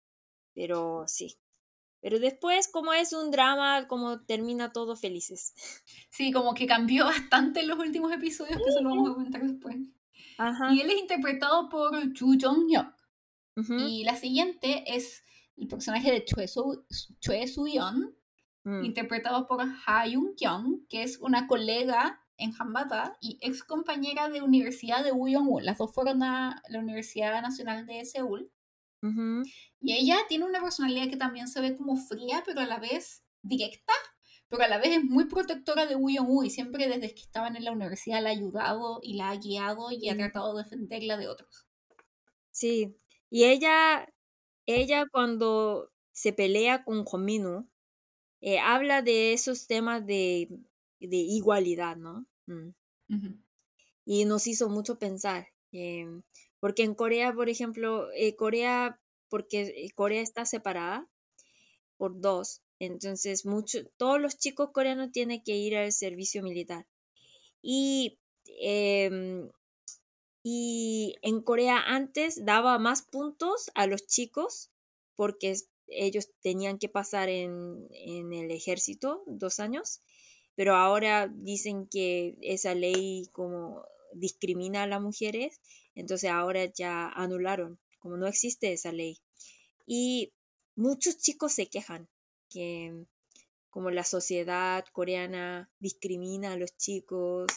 S1: pero sí. Pero después, como es un drama, como termina todo felices.
S2: Sí, como que cambió bastante en los últimos episodios, que eso lo vamos a comentar después.
S1: Ajá.
S2: Y él es interpretado por Ju Jong-hyuk.
S1: ujú,
S2: Y la siguiente es el personaje de Choi Soo- Choi Soo-yeon,
S1: mm,
S2: interpretado por Ha Yoon-kyung, que es una colega en Hanbada y ex compañera de universidad de Woo Las dos fueron a la Universidad Nacional de Seúl.
S1: Ujú.
S2: Y ella tiene una personalidad que también se ve como fría, pero a la vez directa, pero a la vez es muy protectora de Woo Young-woo y siempre desde que estaban en la universidad la ha ayudado y la ha guiado y ha tratado de defenderla de otros.
S1: Sí, y ella, ella cuando se pelea con Kominu, eh, habla de esos temas de, de igualdad, ¿no? Mm.
S2: Ujú.
S1: Y nos hizo mucho pensar, em, porque en Corea, por ejemplo, eh, Corea, porque eh, Corea está separada por dos, entonces mucho, todos los chicos coreanos tienen que ir al servicio militar. Y em, y en Corea antes daba más puntos a los chicos porque ellos tenían que pasar en, en el ejército dos años, pero ahora dicen que esa ley como discrimina a las mujeres, entonces ahora ya anularon, como no existe esa ley. Y muchos chicos se quejan que como la sociedad coreana discrimina a los chicos.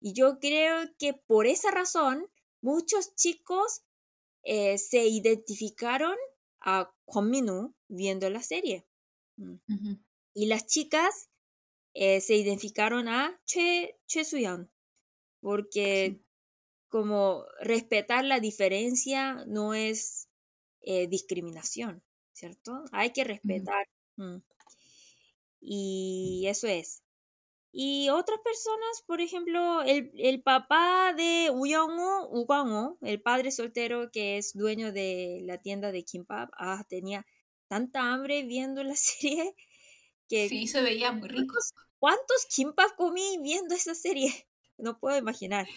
S1: Y yo creo que por esa razón muchos chicos eh, se identificaron a Kwon viendo la serie. Mm. Y las chicas eh, se identificaron a Choi, Choi Soo-yeon, porque
S2: Sí.
S1: Como respetar la diferencia no es eh, discriminación, ¿cierto? Hay que respetar. Mm. Y eso es. Y otras personas, por ejemplo, el, el papá de Uyongo, Ugongo, el padre soltero que es dueño de la tienda de kimbap, ah, tenía tanta hambre viendo la serie que
S2: Sí, se veía muy rico.
S1: ¿cuántos, cuántos kimbap comí viendo esa serie? No puedo imaginar.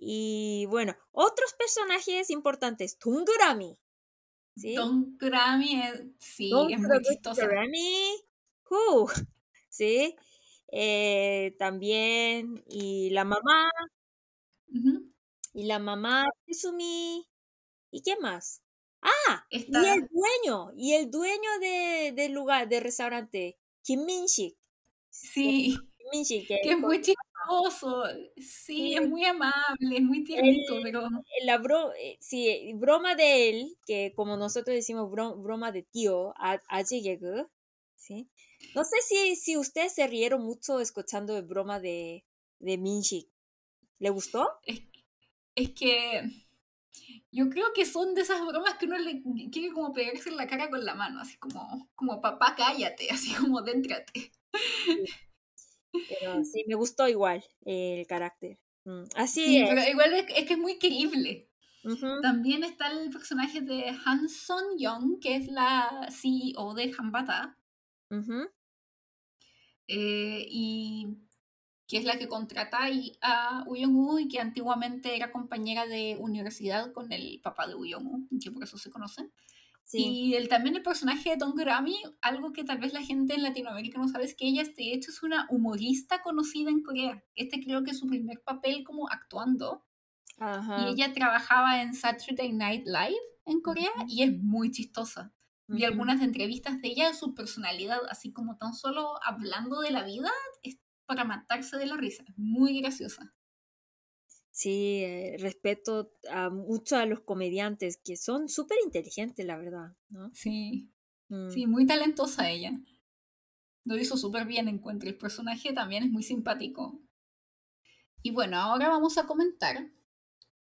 S1: Y bueno, otros personajes importantes, Tungurami. ¿sí?
S2: Don Grammy es, sí, es muy chistosa.
S1: Grammy, uh, ¿sí? Eh, también, y la mamá, y la mamá, Izumi, ¿y qué más? Ah, y
S2: Está,
S1: el dueño, y el dueño de, del lugar, del restaurante, Kim Min-sik.
S2: sí,
S1: Kim Min-sik, que
S2: que es muy chistoso. Sí,
S1: Sí.
S2: es muy amable, es muy tiernito, pero
S1: la bro, eh, sí, broma de él, que como nosotros decimos bro- broma de tío, a, 그, ¿sí? No sé si, si ustedes se rieron mucho escuchando el broma de, de Minshik. ¿Le gustó?
S2: es, es que yo creo que son de esas bromas que uno le quiere como pegarse en la cara con la mano, así como, como papá cállate, así como déntrate.
S1: Pero sí, me gustó igual el carácter. Mm, Así
S2: Sí,
S1: es.
S2: pero igual es, es que es muy querible.
S1: Ujú,
S2: También está el personaje de Han Son Young, que es la CEO de Hanbata, eh, y que es la que contrata a Uyong-woo y que antiguamente era compañera de universidad con el papá de Uyong-woo, y que por eso se conocen.
S1: Sí.
S2: Y el, también el personaje de Don Grammy, algo que tal vez la gente en Latinoamérica no sabe, es que ella de hecho es una humorista conocida en Corea. Este creo que es su primer papel como actuando.
S1: Ajá.
S2: Y ella trabajaba en Saturday Night Live en Corea y es muy chistosa. Vi
S1: Ujú.
S2: algunas entrevistas de ella, su personalidad, así como tan solo hablando de la vida, es para matarse de la risa. Muy graciosa.
S1: Sí, eh, respeto a mucho a los comediantes que son súper inteligentes, la verdad, ¿no?
S2: Sí,
S1: Mm.
S2: sí, muy talentosa ella. Lo hizo súper bien, encuentro. El personaje también es muy simpático. Y bueno, ahora vamos a comentar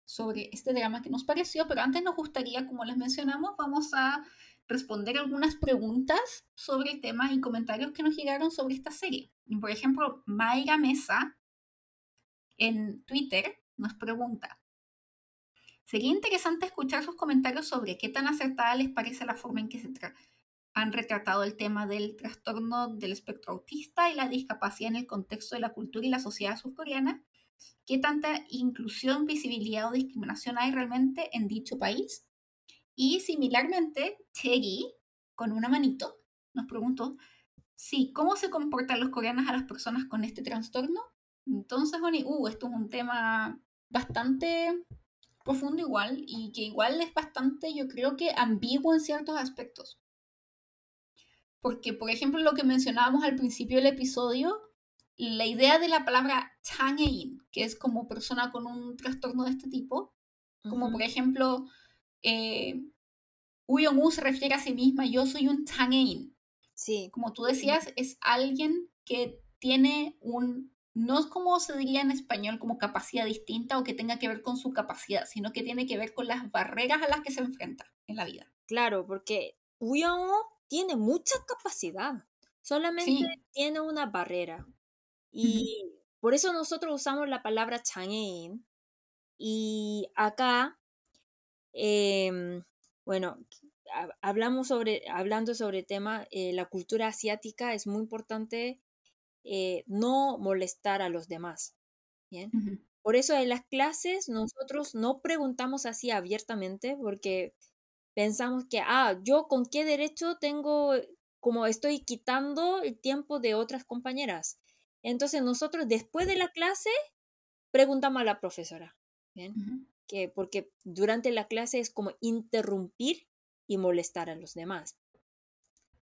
S2: sobre este drama que nos pareció, pero antes nos gustaría, como les mencionamos, vamos a responder algunas preguntas sobre el tema y comentarios que nos llegaron sobre esta serie. Por ejemplo, Mayra Mesa en Twitter nos pregunta, sería interesante escuchar sus comentarios sobre qué tan acertada les parece la forma en que se han retratado el tema del trastorno del espectro autista y la discapacidad en el contexto de la cultura y la sociedad surcoreana, qué tanta inclusión, visibilidad o discriminación hay realmente en dicho país. Y similarmente, Terry, con una manito, nos preguntó, sí, ¿cómo se comportan los coreanos a las personas con este trastorno? Entonces, Oni, uh, esto es un tema bastante profundo igual y que igual es bastante, yo creo que ambiguo en ciertos aspectos. Porque, por ejemplo, lo que mencionábamos al principio del episodio, la idea de la palabra changein, que es como persona con un trastorno de este tipo, como por ejemplo, eh, Uyong-woo se refiere a sí misma, yo soy un changein.
S1: Sí,
S2: Como tú decías, es alguien que tiene un, no es como se diría en español como capacidad distinta o que tenga que ver con su capacidad, sino que tiene que ver con las barreras a las que se enfrenta en la vida.
S1: Claro, porque Uyao tiene mucha capacidad, solamente tiene una barrera. Y por eso nosotros usamos la palabra chang'ein. Y acá, em, bueno, hablamos sobre, hablando sobre el tema, eh, la cultura asiática es muy importante eh, no molestar a los demás. Por eso en las clases nosotros no preguntamos así abiertamente porque pensamos que, ah, yo con qué derecho tengo, como estoy quitando el tiempo de otras compañeras. Entonces nosotros después de la clase preguntamos a la profesora, ¿bien?
S2: ujú.
S1: Que porque durante la clase es como interrumpir y molestar a los demás.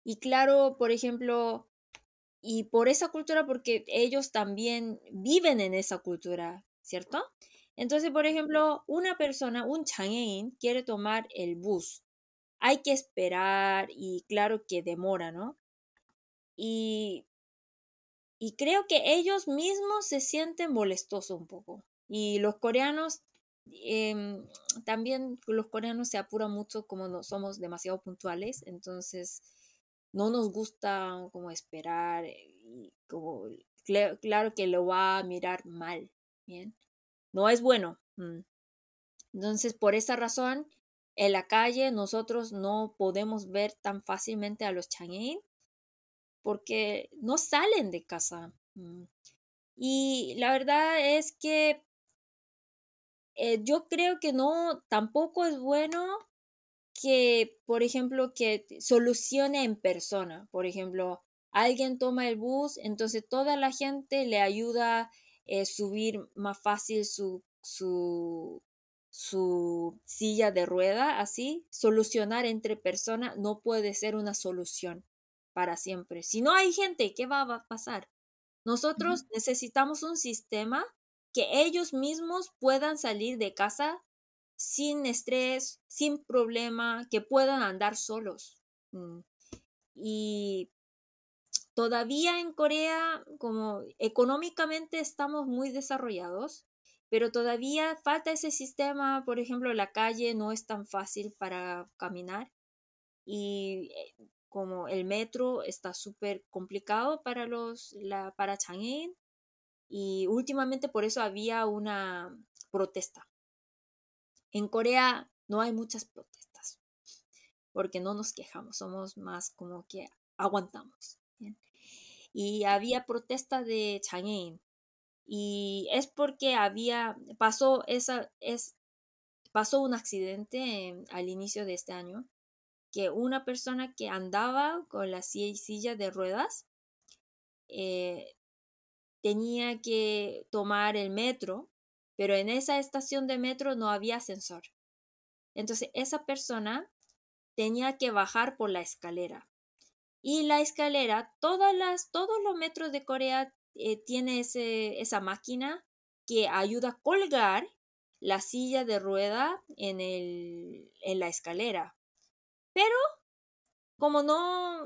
S1: Y claro, por ejemplo, y por esa cultura porque ellos también viven en esa cultura, ¿cierto? Entonces, por ejemplo, una persona, un changein, quiere tomar el bus. Hay que esperar y claro que demora, ¿no? Y, y creo que ellos mismos se sienten molestosos un poco. Y los coreanos, em, también los coreanos se apuran mucho como no somos demasiado puntuales, entonces no nos gusta como esperar eh, y como cla- claro que lo va a mirar mal, ¿bien? No es bueno. mm. Entonces, por esa razón, en la calle nosotros no podemos ver tan fácilmente a los changein porque no salen de casa. mm. Y la verdad es que eh, yo creo que no, tampoco es bueno que, por ejemplo, que solucione en persona. Por ejemplo, alguien toma el bus, entonces toda la gente le ayuda a eh, subir más fácil su, su, su silla de rueda, así. Solucionar entre personas no puede ser una solución para siempre. Si no hay gente, ¿qué va a pasar? Nosotros necesitamos un sistema que ellos mismos puedan salir de casa sin estrés, sin problema, que puedan andar solos. Mm. Y todavía en Corea, como económicamente estamos muy desarrollados, pero todavía falta ese sistema, por ejemplo, la calle no es tan fácil para caminar y eh, como el metro está súper complicado para los la, para Chang'e y últimamente por eso había una protesta. En Corea no hay muchas protestas porque no nos quejamos, somos más como que aguantamos. Y había protesta de Chang'e y es porque había pasó esa es pasó un accidente al inicio de este año que una persona que andaba con la silla de ruedas eh, tenía que tomar el metro, pero en esa estación de metro no había ascensor. Entonces esa persona tenía que bajar por la escalera. Y la escalera, todas las, todos los metros de Corea eh, tiene ese, esa máquina que ayuda a colgar la silla de rueda en, el, en la escalera. Pero como no,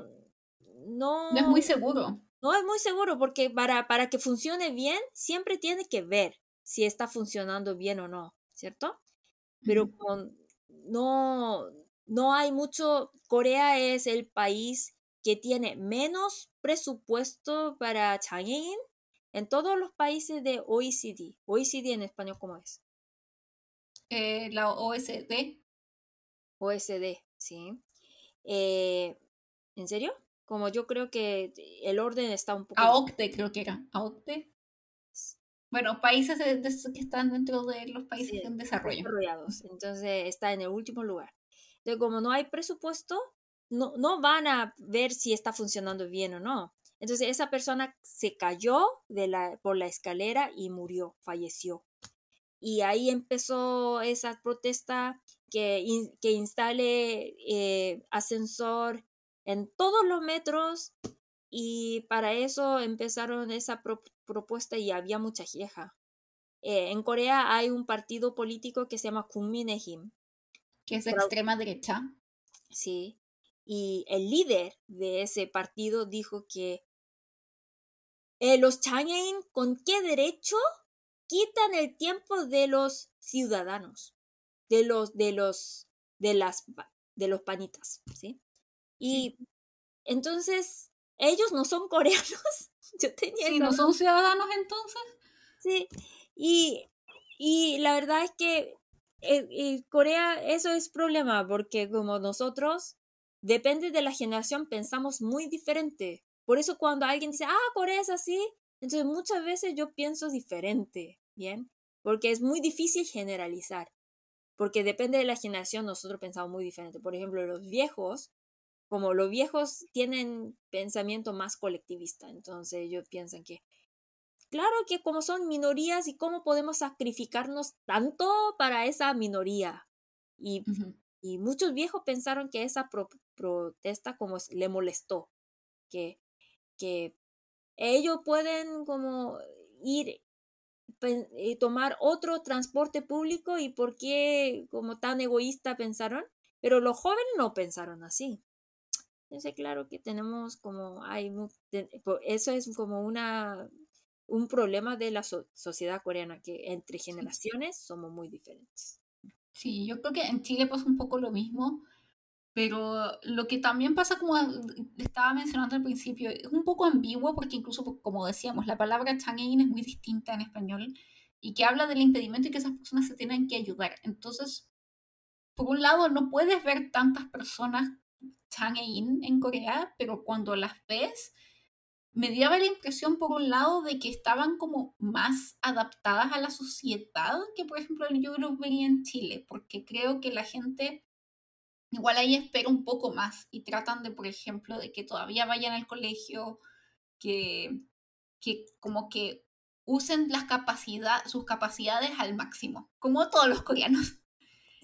S1: no...
S2: No es muy seguro.
S1: No es muy seguro porque para, para que funcione bien siempre tiene que ver si está funcionando bien o no, ¿cierto? Pero no, no hay mucho, Corea es el país que tiene menos presupuesto para Chang'ein en todos los países de OECD. OECD en español, ¿cómo es?
S2: Eh, la OSD.
S1: OSD, sí. Eh, ¿En serio? Como yo creo que el orden está un poco...
S2: AOCTE creo que era. AOCTE. Bueno, países que están dentro de los países en desarrollo.
S1: Desarrollados. Entonces está en el último lugar. Entonces, como no hay presupuesto, no, no van a ver si está funcionando bien o no. Entonces, esa persona se cayó de la, por la escalera y murió, falleció. Y ahí empezó esa protesta que, que instale eh, ascensor en todos los metros y para eso empezaron esa propuesta y había mucha queja. Eh, en Corea hay un partido político que se llama Kuminehim.
S2: Que es de extrema derecha.
S1: Sí. Y el líder de ese partido dijo que eh, los Chang'ein, ¿con qué derecho quitan el tiempo de los ciudadanos? De los, de los, de las, de los panitas, ¿sí? Y entonces, ellos no son coreanos. Yo tenía
S2: sí, no son ciudadanos entonces.
S1: Sí, y, y la verdad es que en, eh, Corea eso es problema porque como nosotros, depende de la generación, pensamos muy diferente. Por eso cuando alguien dice, ah, Corea es así, entonces muchas veces yo pienso diferente, ¿bien? Porque es muy difícil generalizar. Porque depende de la generación, nosotros pensamos muy diferente. Por ejemplo, los viejos como los viejos tienen pensamiento más colectivista, entonces ellos piensan que, claro que como son minorías y cómo podemos sacrificarnos tanto para esa minoría. Y, y muchos viejos pensaron que esa protesta como le molestó, que, que ellos pueden como ir y tomar otro transporte público y por qué como tan egoísta pensaron, pero los jóvenes no pensaron así. Entonces, claro que tenemos como, hay, eso es como una, un problema de la sociedad coreana, que entre generaciones somos muy diferentes.
S2: Sí, yo creo que en Chile pasa un poco lo mismo, pero lo que también pasa, como estaba mencionando al principio, es un poco ambiguo porque incluso, como decíamos, la palabra chang'ein es muy distinta en español y que habla del impedimento y que esas personas se tienen que ayudar. Entonces, por un lado, no puedes ver tantas personas Chang'ein en Corea, pero cuando las ves, me daba la impresión, por un lado, de que estaban como más adaptadas a la sociedad que, por ejemplo, yo lo veía en Chile, porque creo que la gente igual ahí espero un poco más y tratan de, por ejemplo, de que todavía vayan al colegio, que, que como que usen las capacidad, sus capacidades al máximo, como todos los coreanos.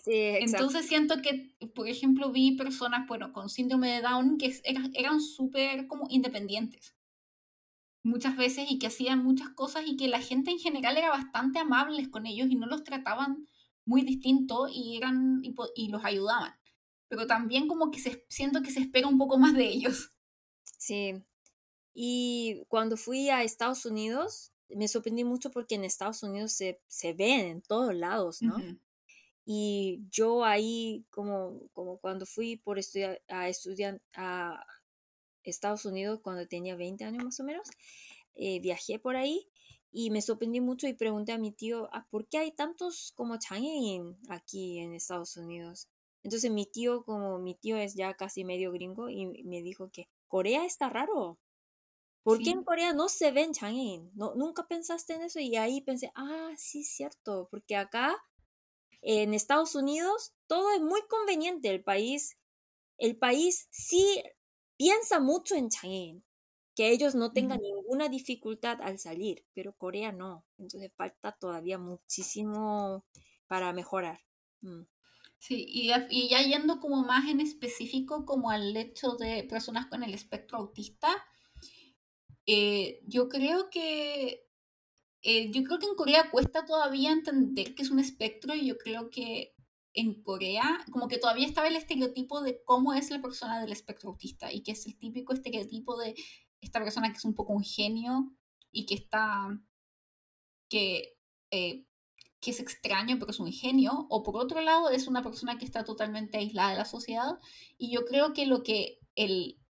S1: Sí.
S2: Entonces siento que, por ejemplo, vi personas, bueno, con síndrome de Down que eran, eran súper como independientes muchas veces y que hacían muchas cosas y que la gente en general era bastante amables con ellos y no los trataban muy distinto y, eran, y, y los ayudaban. Pero también como que se, siento que se espera un poco más de ellos.
S1: Sí. Y cuando fui a Estados Unidos, me sorprendí mucho porque en Estados Unidos se, se ven en todos lados, ¿no? Y yo ahí, como, como cuando fui por estudiar, a estudiar a Estados Unidos cuando tenía 20 años más o menos, eh, viajé por ahí y me sorprendí mucho y pregunté a mi tío, ah, ¿por qué hay tantos como Chang'ein aquí en Estados Unidos? Entonces mi tío, como mi tío es ya casi medio gringo, y me dijo que Corea está raro. ¿Por sí. qué en Corea no se ven Chang'ein? No, nunca pensaste en eso y ahí pensé, ah, sí, cierto, porque acá en Estados Unidos todo es muy conveniente. El país, el país sí piensa mucho en Chang'e, que ellos no tengan mm. ninguna dificultad al salir, pero Corea no. Entonces falta todavía muchísimo para mejorar. Mm.
S2: Sí, y, y, ya yendo como más en específico como al hecho de personas con el espectro autista, eh, yo creo que eh, yo creo que en Corea cuesta todavía entender que es un espectro y yo creo que en Corea como que todavía estaba el estereotipo de cómo es la persona del espectro autista y que es el típico estereotipo de esta persona que es un poco un genio y que está que eh, que es extraño pero es un genio, o por otro lado es una persona que está totalmente aislada de la sociedad. Y yo creo que lo que el,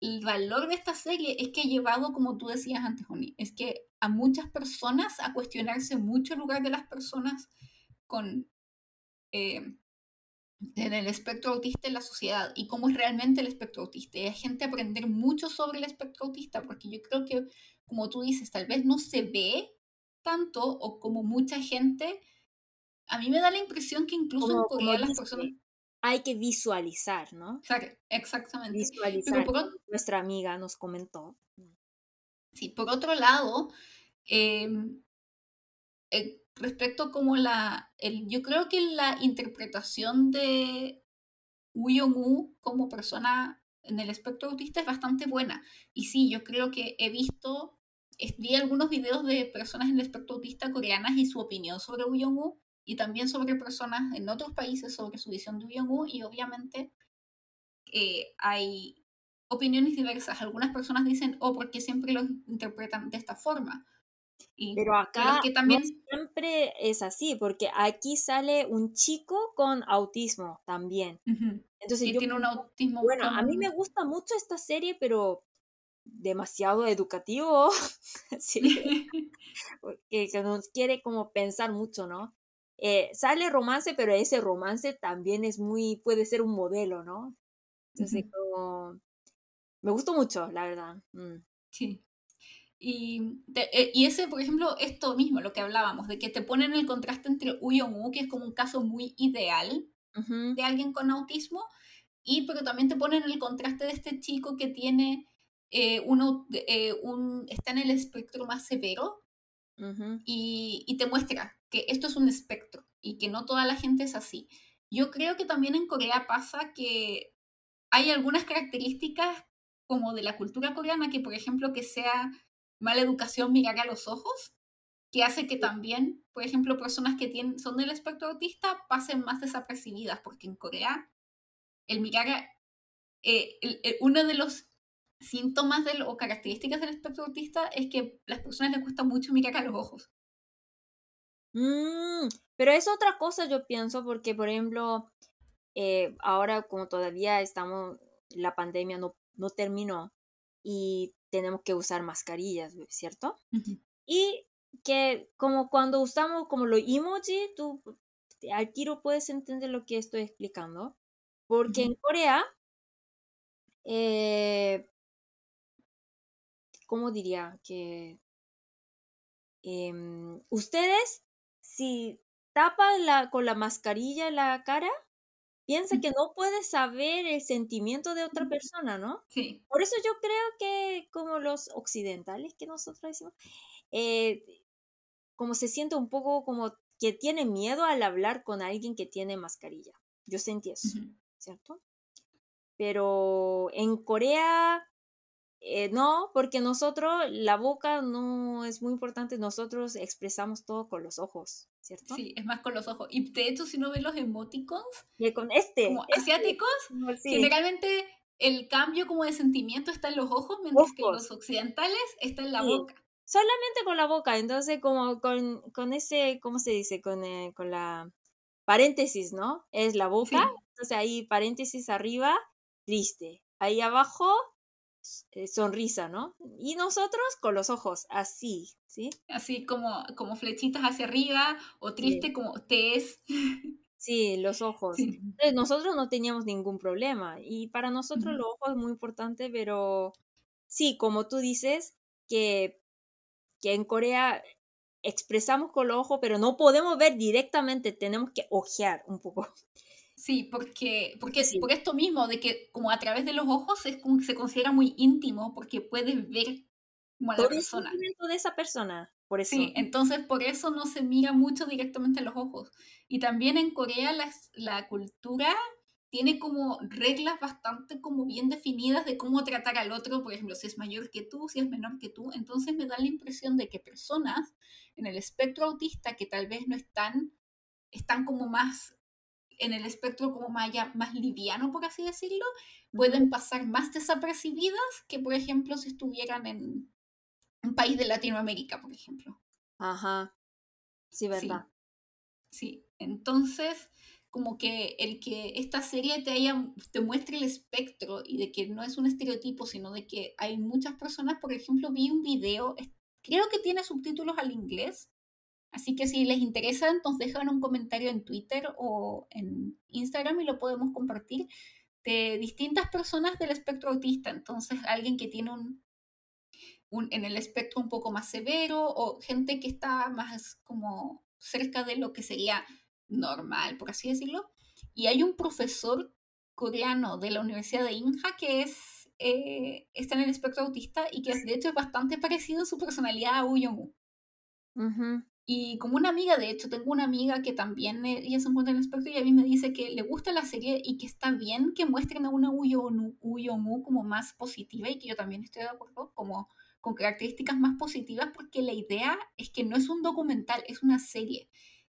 S2: el valor de esta serie es que ha llevado, como tú decías antes, Joni, es que a muchas personas a cuestionarse mucho el lugar de las personas con eh, en el espectro autista en la sociedad y cómo es realmente el espectro autista. Y hay gente aprender mucho sobre el espectro autista, porque yo creo que, como tú dices, tal vez no se ve tanto o como mucha gente, a mí me da la impresión que incluso en Corea las personas...
S1: Hay que visualizar, ¿no?
S2: Exactamente.
S1: Visualizar. Nuestra amiga nos comentó.
S2: Sí, por otro lado, em, eh, respecto como la, el, yo creo que la interpretación de Woo como persona en el espectro autista es bastante buena. Y sí, yo creo que he visto vi algunos videos de personas en el espectro autista coreanas y su opinión sobre Uyong y también sobre personas en otros países sobre su visión de Uyong y obviamente eh, hay opiniones diversas. Algunas personas dicen, oh, porque siempre lo interpretan de esta forma.
S1: Y, pero acá que también... siempre es así, porque aquí sale un chico con autismo también.
S2: Entonces, yo, tiene un autismo.
S1: Bueno, a mí me gusta mucho esta serie, pero demasiado educativo, que, nos quiere como pensar mucho, ¿no? Eh, sale romance, pero ese romance también es muy, puede ser un modelo, ¿no? Entonces, como, me gustó mucho, la verdad. Mm.
S2: Sí. Y, eh, y ese, por ejemplo, esto mismo, lo que hablábamos, de que te ponen el contraste entre Uyong que es como un caso muy ideal de alguien con autismo, y pero también te ponen el contraste de este chico que tiene eh, uno eh, un, está en el espectro más severo y, y, te muestra que esto es un espectro y que no toda la gente es así. Yo creo que también en Corea pasa que hay algunas características como de la cultura coreana que, por ejemplo, que sea mala educación mirar a los ojos, que hace que también, por ejemplo, personas que tienen, son del espectro autista pasen más desapercibidas, porque en Corea el mirar a, eh, uno de los síntomas del, o características del espectro autista es que a las personas les cuesta mucho mirar a los ojos.
S1: Mm, pero es otra cosa, yo pienso, porque, por ejemplo, eh, ahora como todavía estamos, la pandemia no, no terminó y tenemos que usar mascarillas, ¿cierto? Y que como cuando usamos como los emoji, tú al tiro puedes entender lo que estoy explicando. Porque en Corea, eh, ¿cómo diría? Que em, ustedes, si tapan la, con la mascarilla la cara, piensa que no puede saber el sentimiento de otra persona, ¿no?
S2: Sí.
S1: Por eso yo creo que como los occidentales que nosotros decimos, eh, como se siente un poco como que tiene miedo al hablar con alguien que tiene mascarilla. Yo sentí eso, ¿cierto? Pero en Corea eh, no, porque nosotros, la boca no es muy importante, nosotros expresamos todo con los ojos, ¿cierto?
S2: Sí, es más con los ojos. Y de hecho, si no ves los emoticons,
S1: con este,
S2: como
S1: este,
S2: asiáticos, generalmente el cambio como de sentimiento está en los ojos, mientras que los occidentales está en la boca.
S1: Solamente con la boca, entonces como con, con ese, ¿cómo se dice? Con, eh, con la paréntesis, ¿no? Es la boca, entonces ahí paréntesis arriba, triste. Ahí abajo, eh, sonrisa, ¿no? Y nosotros con los ojos, así, ¿sí?
S2: Así como, como flechitas hacia arriba o triste como te es.
S1: Sí, los ojos. nosotros no teníamos ningún problema y para nosotros los ojos es muy importante, pero sí, como tú dices, que, que en Corea expresamos con los ojos, pero no podemos ver directamente, tenemos que ojear un poco.
S2: Sí, porque, porque por esto mismo, de que como a través de los ojos es como que se considera muy íntimo, porque puedes ver como a la persona.
S1: de esa persona, por eso.
S2: Sí, entonces por eso no se mira mucho directamente a los ojos. Y también en Corea la, la cultura tiene como reglas bastante como bien definidas de cómo tratar al otro, por ejemplo, si es mayor que tú, si es menor que tú. Entonces me da la impresión de que personas en el espectro autista que tal vez no están, están como más en el espectro como más, más liviano, por así decirlo, pueden pasar más desapercibidas que, por ejemplo, si estuvieran en un país de Latinoamérica, por ejemplo.
S1: Ajá. Sí, verdad.
S2: Sí. Entonces, como que el que esta serie te, haya, te muestre el espectro y de que no es un estereotipo, sino de que hay muchas personas, por ejemplo, vi un video, creo que tiene subtítulos al inglés, Así que si les interesa, entonces dejan un comentario en Twitter o en Instagram y lo podemos compartir de distintas personas del espectro autista. Entonces, alguien que tiene un, un, en el espectro un poco más severo o gente que está más como cerca de lo que sería normal, por así decirlo. Y hay un profesor coreano de la Universidad de Inha que es, eh, está en el espectro autista y que de hecho es bastante parecido en su personalidad a Uyongu. Y como una amiga, de hecho, tengo una amiga que también ella se encuentra en el espectro y a mí me dice que le gusta la serie y que está bien que muestren a una Uyomu como más positiva y que yo también estoy de acuerdo, como con características más positivas, porque la idea es que no es un documental, es una serie.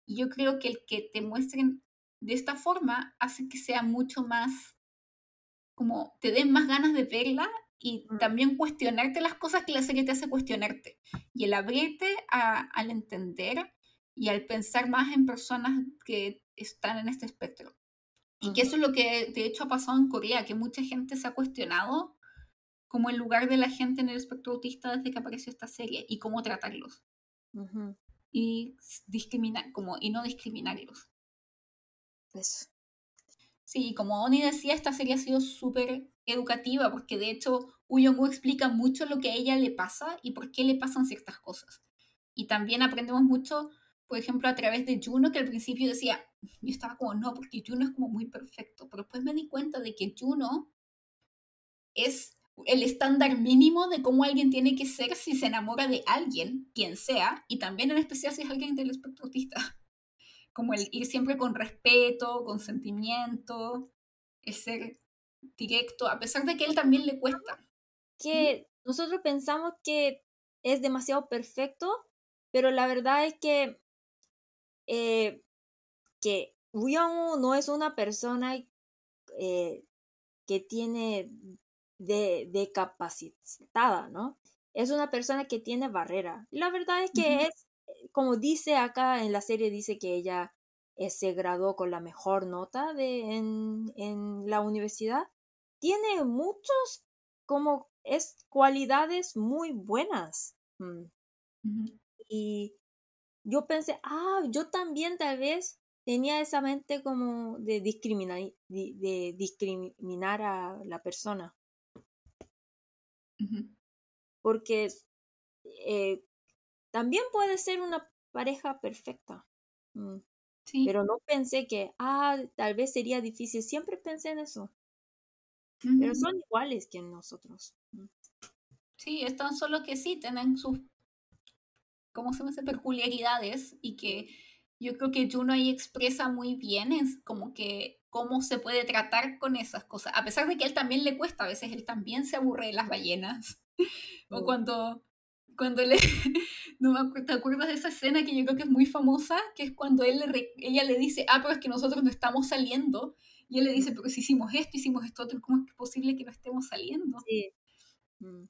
S2: Y yo creo que el que te muestren de esta forma hace que sea mucho más, como te den más ganas de verla y mm. también cuestionarte las cosas que la serie te hace cuestionarte. Y el abrirte al entender y al pensar más en personas que están en este espectro. Y que eso es lo que de hecho ha pasado en Corea, que mucha gente se ha cuestionado como el lugar de la gente en el espectro autista desde que apareció esta serie y cómo tratarlos. Y discriminar, como, y no discriminarlos.
S1: Eso.
S2: Sí, como Oni decía, esta serie ha sido súper educativa, porque de hecho Uyongu explica mucho lo que a ella le pasa y por qué le pasan ciertas cosas. Y también aprendemos mucho, por ejemplo, a través de Juno, que al principio decía, yo estaba como, no, porque Juno es como muy perfecto, pero después me di cuenta de que Juno es el estándar mínimo de cómo alguien tiene que ser si se enamora de alguien, quien sea, y también en especial si es alguien del espectro autista como el ir siempre con respeto, con sentimiento, el ser directo, a pesar de que a él también le cuesta.
S1: Que nosotros pensamos que es demasiado perfecto, pero la verdad es que, eh, que no es una persona eh, que tiene de, de, capacitada, ¿no? Es una persona que tiene barrera. La verdad es que es como dice acá en la serie, dice que ella eh, se graduó con la mejor nota de, en, la universidad. Tiene muchos como es cualidades muy buenas. Mm. Y yo pensé, ah, yo también tal vez tenía esa mente como de discriminar, de, discriminar a la persona. Porque eh, también puede ser una pareja perfecta. Mm.
S2: Sí.
S1: Pero no pensé que, ah, tal vez sería difícil. Siempre pensé en eso. Pero son iguales que nosotros. Mm.
S2: Sí, es tan solo que sí, tienen sus, ¿cómo se llama? peculiaridades y que yo creo que Juno ahí expresa muy bien es como que cómo se puede tratar con esas cosas, a pesar de que a él también le cuesta, a veces él también se aburre de las ballenas, o
S1: Mm.
S2: cuando, cuando le, no me acuerdo, ¿te acuerdas de esa escena que yo creo que es muy famosa? Que es cuando él le ella le dice, ah, pero es que nosotros no estamos saliendo, y él le dice, pero si hicimos esto, hicimos esto otro, ¿cómo es posible que no estemos saliendo?
S1: Sí. Mm.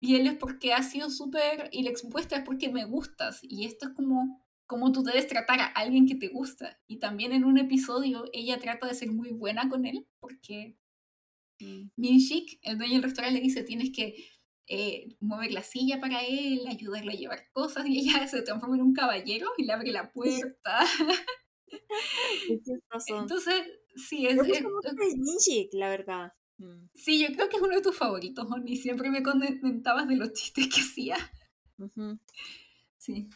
S2: Y él es porque ha sido súper, y la expuesta es porque me gustas. Y esto es como, como tú debes tratar a alguien que te gusta. Y también en un episodio ella trata de ser muy buena con él, porque
S1: Mm.
S2: Minshik, el dueño del restaurante, le dice, tienes que eh, mover la silla para él, ayudarlo a llevar cosas, y ella se transforma en un caballero y le abre la puerta. Entonces, sí, es, es-
S1: el Minshik, la verdad. Mm.
S2: sí, yo creo que es uno de tus favoritos, Oni. Siempre me comentabas de los chistes que hacía. Sí.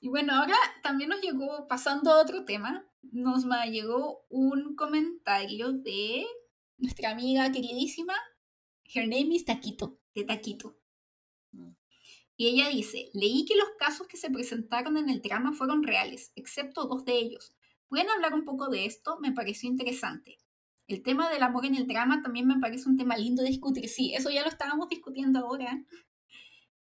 S2: Y bueno, ahora también nos llegó, pasando a otro tema, nos llegó un comentario de nuestra amiga queridísima, her name is Taquito, de Taquito.
S1: Mm.
S2: Y ella dice, leí que los casos que se presentaron en el drama fueron reales, excepto dos de ellos. ¿Pueden hablar un poco de esto? Me pareció interesante. El tema del amor en el drama también me parece un tema lindo de discutir. Sí, eso ya lo estábamos discutiendo ahora.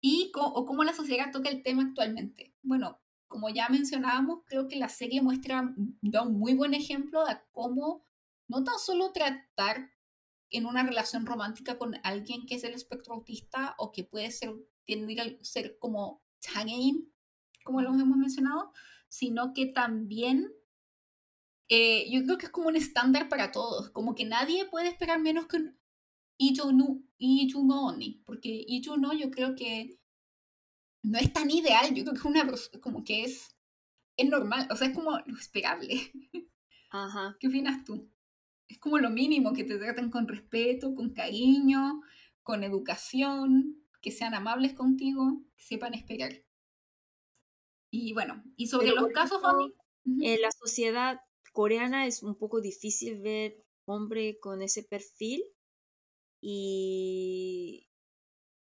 S2: Y o cómo la sociedad toca el tema actualmente. Bueno, como ya mencionábamos, creo que la serie muestra, da un muy buen ejemplo de cómo no tan solo tratar en una relación romántica con alguien que es del espectro autista o que puede ser, tiende a ser como tagging, como lo hemos mencionado, sino que también eh, yo creo que es como un estándar para todos, como que nadie puede esperar menos que un no, no Oni, porque no yo creo que no es tan ideal, yo creo que es una como que es, es normal, o sea, es como lo esperable.
S1: Ajá.
S2: ¿Qué opinas tú? Es como lo mínimo, que te traten con respeto, con cariño, con educación, que sean amables contigo, que sepan esperar. Y bueno, y sobre
S1: Pero,
S2: los casos, ujú,
S1: En la sociedad coreana es un poco difícil ver hombre con ese perfil y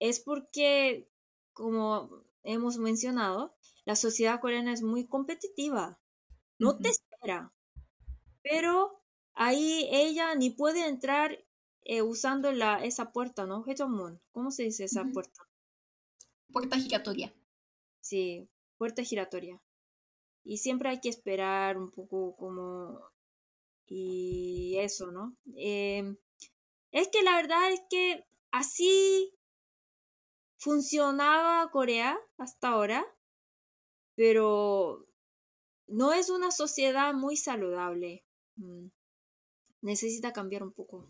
S1: es porque, como hemos mencionado, la sociedad coreana es muy competitiva, no te
S2: ujú,
S1: espera, pero ahí ella ni puede entrar eh, usando la, esa puerta, ¿no? ¿cómo se dice esa puerta?
S2: puerta giratoria.
S1: Sí, puerta giratoria. Y siempre hay que esperar un poco como... Y eso, ¿no? Em, es que la verdad es que así funcionaba Corea hasta ahora, pero no es una sociedad muy saludable. Mm, Necesita cambiar un poco.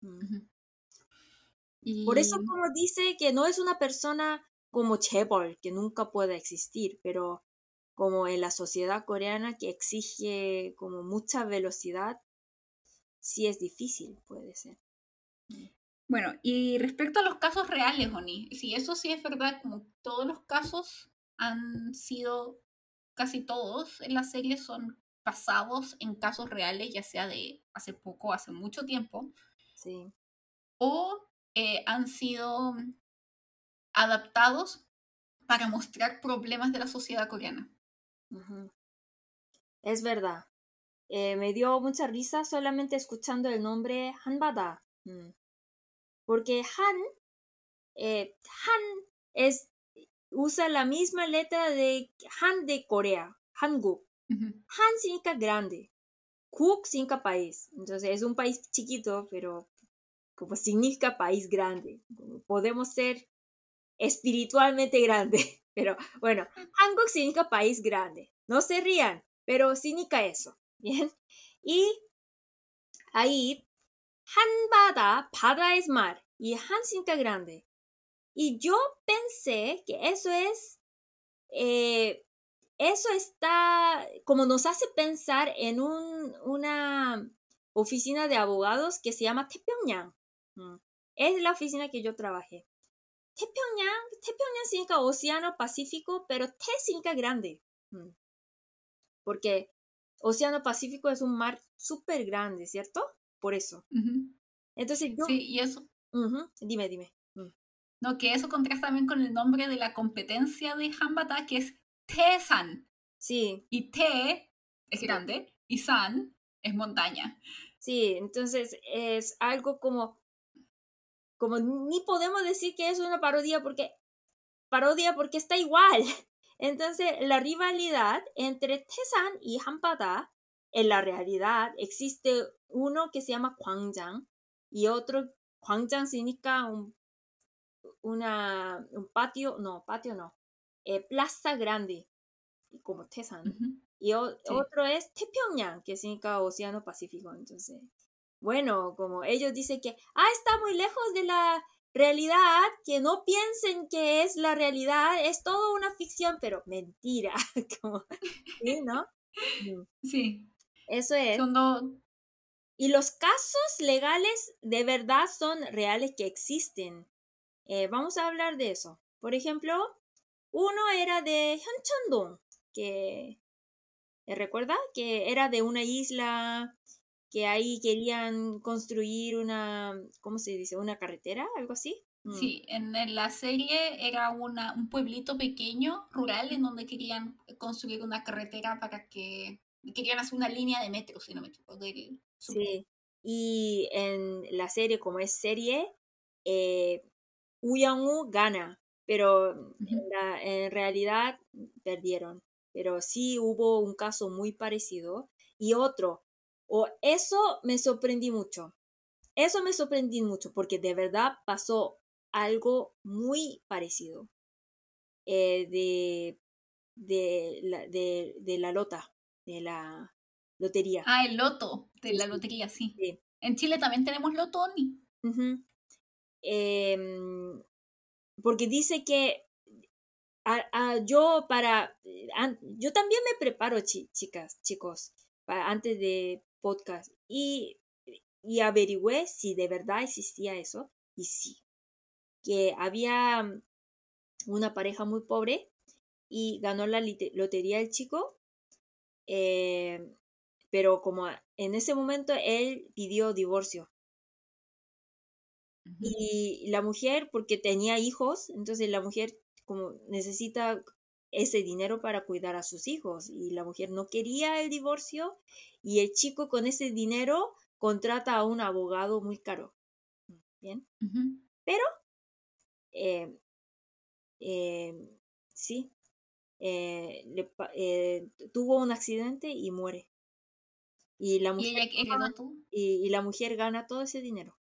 S1: Mm. Por eso como dice que no es una persona como Chebol, que nunca puede existir, pero como en la sociedad coreana que exige como mucha velocidad, sí es difícil, puede ser.
S2: bueno, y respecto a los casos reales, Oni, sí, eso sí es verdad, como todos los casos han sido, casi todos en la serie son basados en casos reales, ya sea de hace poco, hace mucho tiempo,
S1: Sí.
S2: o eh, han sido adaptados para mostrar problemas de la sociedad coreana.
S1: Es verdad. Eh, me dio mucha risa solamente escuchando el nombre Hanbada. Mm. Porque Han, eh, Han es, usa la misma letra de Han de Corea, Hanguk. Han significa grande. Kuk significa país. Entonces es un país chiquito, pero como significa país grande. Podemos ser espiritualmente grande. Pero bueno, Hanguk significa país grande. No se rían, pero significa eso. Bien. Y ahí, Hanbada, 바다 es mar. Y Han significa grande. Y yo pensé que eso es eh, eso está, como nos hace pensar en un, una oficina de abogados que se llama Taepyeongyang. Mm. Es la oficina que yo trabajé. Taepyeongyang, Taepyeongyang significa océano Pacífico, pero T significa grande. Mm. Porque Océano Pacífico es un mar súper grande, ¿cierto? Por eso. Entonces yo...
S2: Sí, y eso,
S1: Dime, dime. Mm.
S2: no, que eso contrasta también con el nombre de la competencia de Hambata, que es Te-san.
S1: Sí,
S2: Y Te es grande y San es montaña.
S1: sí, entonces es algo como, como ni podemos decir que es una parodia porque, parodia porque está igual. Entonces la rivalidad entre Tesan y Hampada, en la realidad existe uno que se llama Gwangjang y otro, Gwangjang significa un, una, un patio, no, patio no, eh, plaza grande, como Tesan.
S2: Ujú.
S1: Y o-
S2: Sí.
S1: otro es Taepyeongyang, que significa Océano Pacífico. Entonces, bueno, como ellos dicen que, ah, está muy lejos de la realidad, que no piensen que es la realidad, es todo una ficción, pero mentira. como, ¿sí, no? Mm,
S2: Sí,
S1: Eso es.
S2: son dos.
S1: Y los casos legales de verdad son reales que existen. Eh, vamos a hablar de eso. Por ejemplo, uno era de Hyuncheon-dong, que ¿eh, recuerda que era de una isla que ahí querían construir una, ¿cómo se dice? Una carretera, algo así. Mm.
S2: Sí, en, en la serie era una, un pueblito pequeño, rural, en donde querían construir una carretera para que. Querían hacer una línea de metro, si no me equivoco. Del.
S1: Sí. Y en la serie, como es serie, eh, Uyang-woo gana, pero en, la- en realidad perdieron. Pero sí hubo un caso muy parecido. Y otro, o eso me sorprendí mucho. Eso me sorprendí mucho porque de verdad pasó algo muy parecido eh, de, de, la, de, de la lota, de la lotería.
S2: Ah, el loto de la lotería, sí.
S1: Sí.
S2: En Chile también tenemos loto, Oni.
S1: Porque dice que a- yo para yo también me preparo chi- chicas chicos para, antes de podcast y, y averigüé si de verdad existía eso y sí que había una pareja muy pobre y ganó la lotería el chico eh, pero como en ese momento él pidió divorcio y la mujer, porque tenía hijos, entonces la mujer como necesita ese dinero para cuidar a sus hijos y la mujer no quería el divorcio y el chico con ese dinero contrata a un abogado muy caro. Bien,
S2: Ujú.
S1: eh, eh, sí, eh, le eh, tuvo un accidente y muere. Y la mujer, y la mujer gana todo ese dinero.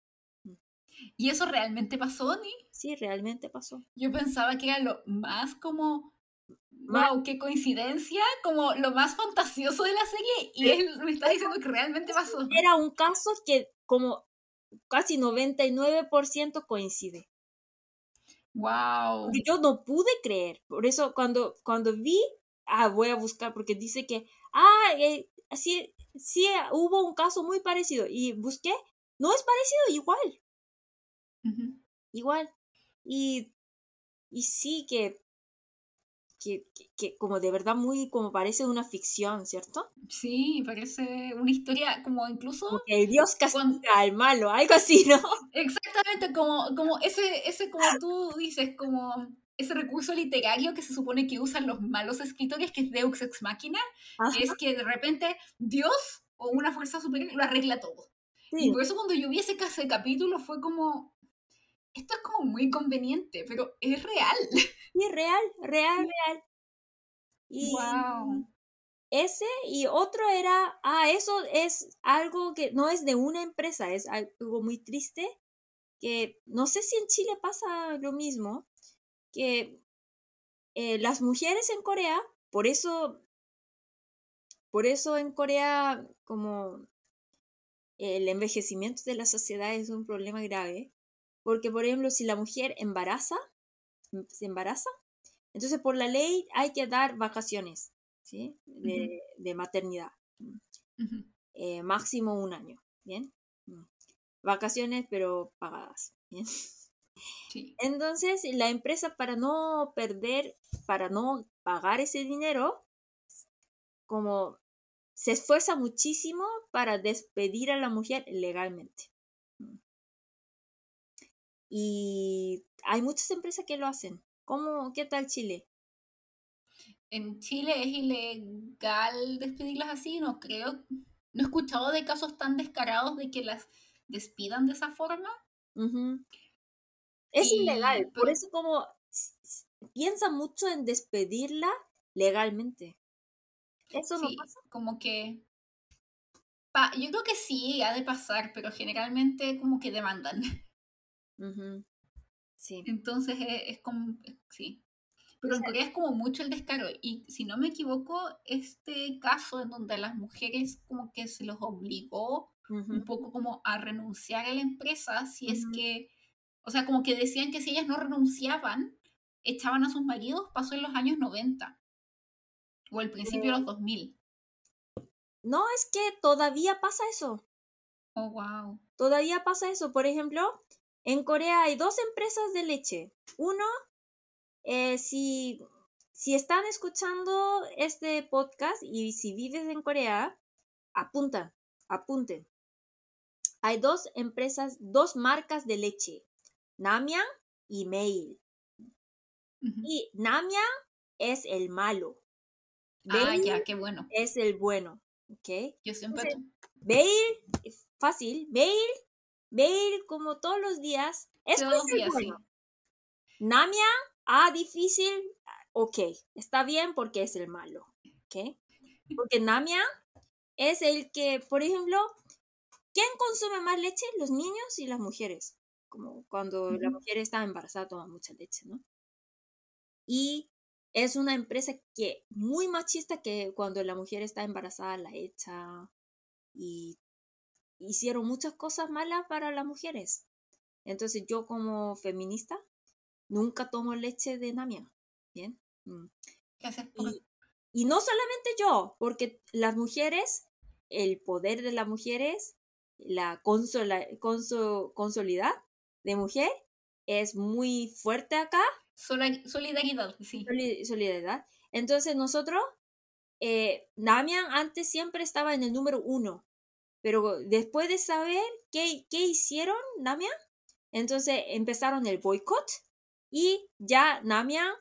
S2: ¿Y eso realmente pasó, Oni?
S1: Sí, realmente pasó.
S2: Yo pensaba que era lo más como. ¡Wow! ¡Qué coincidencia! Como lo más fantasioso de la serie. Y él me está diciendo que realmente pasó.
S1: era un caso que como casi 99% coincide.
S2: ¡Wow!
S1: Yo no pude creer. Por eso cuando, cuando vi, ah, voy a buscar porque dice que, ah, eh, sí, sí hubo un caso muy parecido. Y busqué, no es parecido, igual, Igual. Y, y sí que, que, que, como de verdad muy, como parece una ficción, ¿cierto?
S2: Sí, parece una historia como incluso.
S1: Como que el Dios
S2: Cuando-
S1: castiga al malo, algo así, ¿no?
S2: Exactamente, como, como ese, ese, como tú dices, como ese recurso literario que se supone que usan los malos escritores, que es Deux Ex Machina,
S1: Ajá,
S2: que es que de repente Dios o una fuerza superior lo arregla todo. Y por eso cuando yo vi ese, ese capítulo fue como, esto es como muy conveniente, pero es real.
S1: Sí, real, real, real. Y
S2: Wow.
S1: ese y otro era, ah, eso es algo que no es de una empresa, es algo muy triste, que no sé si en Chile pasa lo mismo, que eh, las mujeres en Corea, por eso, por eso en Corea como el envejecimiento de la sociedad es un problema grave, porque por ejemplo si la mujer embaraza, se embaraza, entonces por la ley hay que dar vacaciones, ¿sí? De, de maternidad,
S2: Ujú.
S1: eh, máximo un año, ¿bien? Mm. Vacaciones pero pagadas, ¿bien?
S2: Sí.
S1: Entonces la empresa para no perder, para no pagar ese dinero, como se esfuerza muchísimo para despedir a la mujer legalmente. Y hay muchas empresas que lo hacen. ¿Cómo, qué tal Chile?
S2: En Chile es ilegal despedirlas así, no creo. No he escuchado de casos tan descarados de que las despidan de esa forma.
S1: Es ilegal, por eso como piensa mucho en despedirla legalmente. Eso no pasa.
S2: Como que. yo creo que sí, ha de pasar, pero generalmente como que demandan. Sí. Entonces es, como. Sí. Pero en Corea es como mucho el descaro. Y si no me equivoco, este caso en donde a las mujeres como que se los obligó un poco como a renunciar a la empresa, si es que. O sea, como que decían que si ellas no renunciaban, echaban a sus maridos, pasó en los años 90. O el principio de los 2000.
S1: No, es que todavía pasa eso.
S2: Oh, wow.
S1: Todavía pasa eso. Por ejemplo, en Corea hay dos empresas de leche. Uno, eh, si, si están escuchando este podcast y si vives en Corea, apunta, apunten. Hay dos empresas, dos marcas de leche, Namyang y Mail. Y Namyang es el malo
S2: ah, ya, qué bueno.
S1: Es el bueno, ¿ok?
S2: Yo siempre...
S1: Entonces, fácil, Bale como todos los días, es todos días, bueno. Namia, ah, difícil, ok, está bien porque es el malo, ¿ok? Porque Namia es el que, por ejemplo, ¿quién consume más leche? Los niños y las mujeres. Como cuando la mujer está embarazada toma mucha leche, ¿no? Y es una empresa que muy machista que cuando la mujer está embarazada la echa y hicieron muchas cosas malas para las mujeres. Entonces yo como feminista nunca tomo leche de Namia. Bien. Mm. Y, no solamente yo, porque las mujeres, el poder de las mujeres, la consola, consolidad de mujer es muy fuerte acá
S2: Solidaridad, sí.
S1: Solidaridad. Entonces nosotros, eh, Damian antes siempre estaba en el número uno, pero después de saber qué, qué hicieron Damian, entonces empezaron el boicot y ya Damian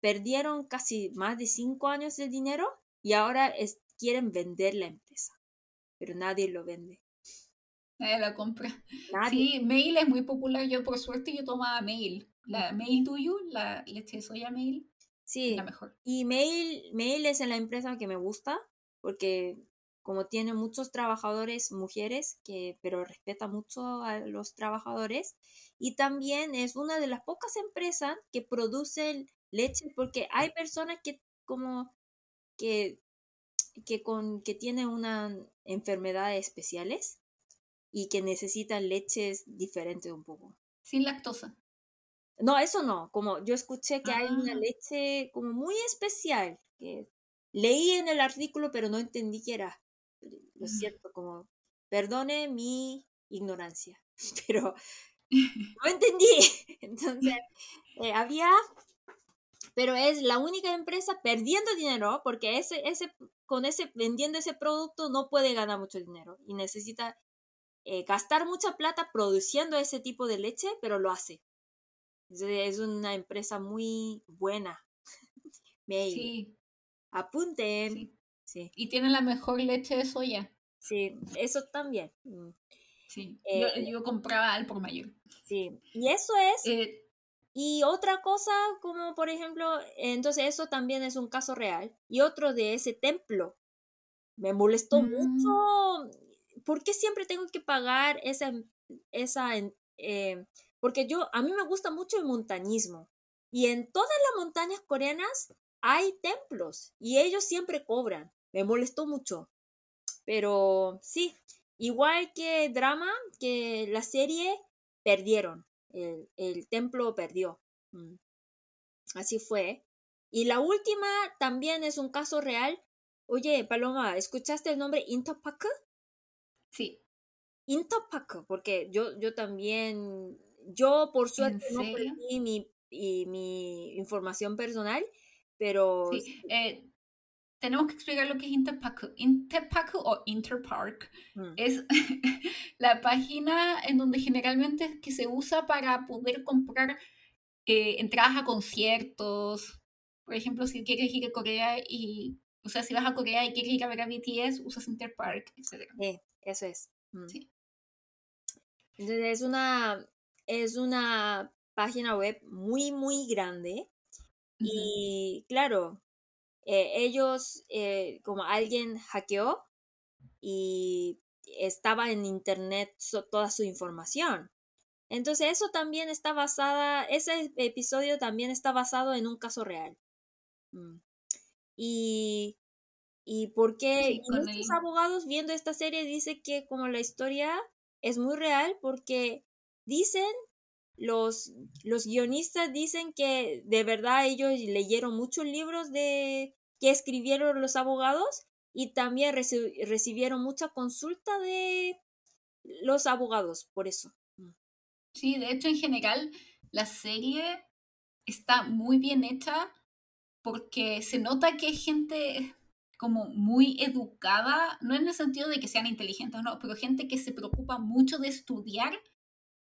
S1: perdieron casi más de cinco años de dinero y ahora quieren vender la empresa, pero nadie lo vende.
S2: Nadie la compra. Sí, Mail es muy popular. Yo, por suerte, yo tomaba Mail la Mail You, la leche de soya Mail. Sí. La mejor.
S1: Y Mail, Mail es en la empresa que me gusta porque como tiene muchos trabajadores mujeres, que, pero respeta mucho a los trabajadores, y también es una de las pocas empresas que producen leche, porque hay personas que como que, que, con, que tienen una enfermedades especiales y que necesitan leches diferentes un poco.
S2: Sin lactosa.
S1: No, eso no, como yo escuché que hay una ah. leche como muy especial, que leí en el artículo pero no entendí qué era. Lo siento, como, perdone mi ignorancia, pero no entendí. Entonces, eh, había, pero es la única empresa perdiendo dinero porque ese, ese, con ese, vendiendo ese producto no puede ganar mucho dinero y necesita eh, gastar mucha plata produciendo ese tipo de leche, pero lo hace. Es una empresa muy buena. Sí. Apunten.
S2: Sí. Y tiene la mejor leche de soya.
S1: Sí, eso también. Mm.
S2: Sí, eh, yo, compraba al por mayor.
S1: Sí, y eso es. Eh, y otra cosa, como por ejemplo, entonces eso también es un caso real. Y otro de ese templo. Me molestó mm. mucho. ¿Por qué siempre tengo que pagar esa, esa eh, porque yo, a mí me gusta mucho el montañismo y en todas las montañas coreanas hay templos y ellos siempre cobran. Me molestó mucho. Pero sí, igual que drama, que la serie perdieron, el, templo perdió. Mm. Así fue. Y la última también es un caso real. Oye, Paloma, ¿escuchaste el nombre Intopak?
S2: Sí.
S1: Intopak, porque yo, yo también yo, por suerte, no perdí mi, y, mi información personal, pero...
S2: Sí, eh, tenemos que explicar lo que es Interpaku. Interpaku o Interpark
S1: Mm.
S2: es la página en donde generalmente que se usa para poder comprar eh, entradas a conciertos. Por ejemplo, si quieres ir a Corea y, o sea, si vas a Corea y quieres ir a ver a BTS, usas Interpark, etc.
S1: Eh, eso es. Mm.
S2: Sí.
S1: Entonces es una, es una página web muy, muy grande. Y claro, eh, ellos, eh, como alguien hackeó y estaba en internet so- toda su información. Entonces eso también está basada, ese episodio también está basado en un caso real. Mm. Y, y porque
S2: Sí,
S1: muchos
S2: el-
S1: abogados viendo esta serie dicen que como la historia es muy real porque dicen los, los guionistas dicen que de verdad ellos leyeron muchos libros de que escribieron los abogados y también reci- recibieron mucha consulta de los abogados por eso. Mm.
S2: Sí, de hecho, en general, la serie está muy bien hecha porque se nota que es gente como muy educada, no en el sentido de que sean inteligentes, no, pero gente que se preocupa mucho de estudiar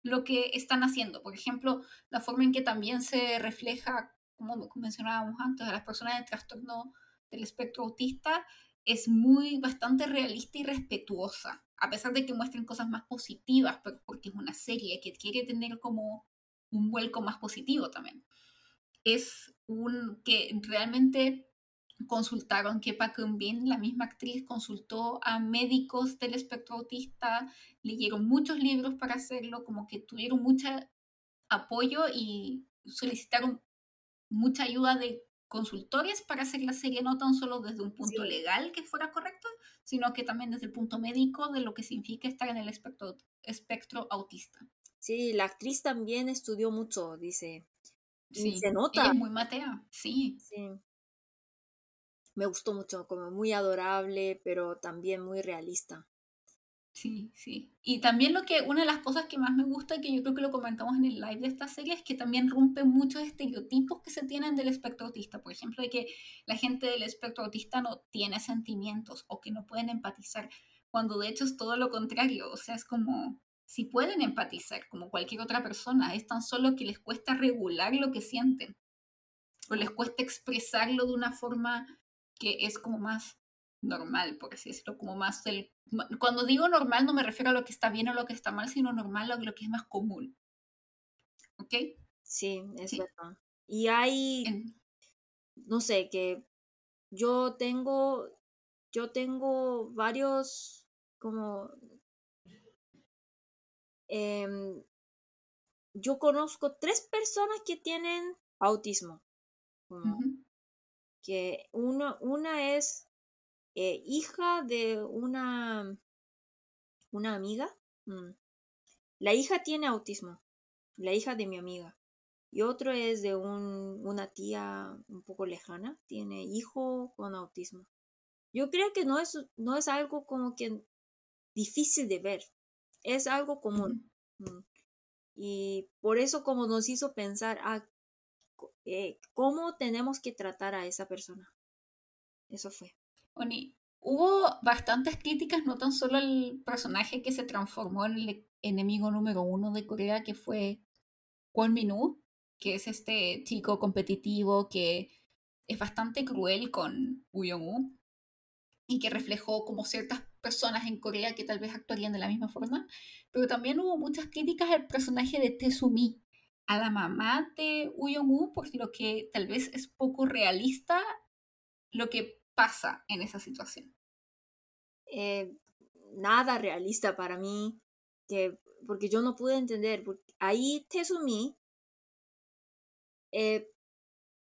S2: lo que están haciendo. Por ejemplo, la forma en que también se refleja, como mencionábamos antes, a las personas de trastorno del espectro autista es muy bastante realista y respetuosa, a pesar de que muestren cosas más positivas, porque es una serie que quiere tener como un vuelco más positivo también. Es un que realmente consultaron que Park Eun-bin, la misma actriz, consultó a médicos del espectro autista, leyeron muchos libros para hacerlo, como que tuvieron mucho apoyo y solicitaron mucha ayuda de consultores para hacer la serie no tan solo desde un punto
S1: Sí.
S2: legal que fuera correcto, sino que también desde el punto médico de lo que significa estar en el espectro, espectro autista.
S1: Sí, la actriz también estudió mucho, dice. Y se
S2: ella
S1: nota.
S2: es muy matea, sí.
S1: Sí. Me gustó mucho, como muy adorable, pero también muy realista.
S2: Sí, sí. Y también lo que, una de las cosas que más me gusta, que yo creo que lo comentamos en el live de esta serie, es que también rompe muchos estereotipos que se tienen del espectro autista. Por ejemplo, de que la gente del espectro autista no tiene sentimientos o que no pueden empatizar, cuando de hecho es todo lo contrario. O sea, es como, si pueden empatizar como cualquier otra persona, es tan solo que les cuesta regular lo que sienten. O les cuesta expresarlo de una forma que es como más normal, por así decirlo, como más del... Cuando digo normal no me refiero a lo que está bien o lo que está mal, sino normal a lo que es más común. ¿Ok?
S1: Sí, es
S2: Sí.
S1: verdad. Y hay,
S2: En-
S1: no sé, que yo tengo, yo tengo varios, como, em, yo conozco tres personas que tienen autismo. Como. Que uno, una es eh, hija de una, una amiga. Mm. La hija tiene autismo, la hija de mi amiga. Y otro es de un, una tía un poco lejana, tiene hijo con autismo. Yo creo que no es, no es algo como que difícil de ver, es algo común. Mm. Y por eso como nos hizo pensar, ah, eh, ¿cómo tenemos que tratar a esa persona? Eso fue.
S2: Oni, hubo bastantes críticas, no tan solo al personaje que se transformó en el enemigo número uno de Corea, que fue Kwon Min-woo, que es este chico competitivo que es bastante cruel con Woo Young-woo y que reflejó como ciertas personas en Corea que tal vez actuarían de la misma forma, pero también hubo muchas críticas al personaje de Tae-soo-mi, a la mamá de Young-woo, por lo que tal vez es poco realista lo que pasa en esa situación.
S1: eh, nada realista para mí, que, porque yo no pude entender, porque ahí Tesumi, eh,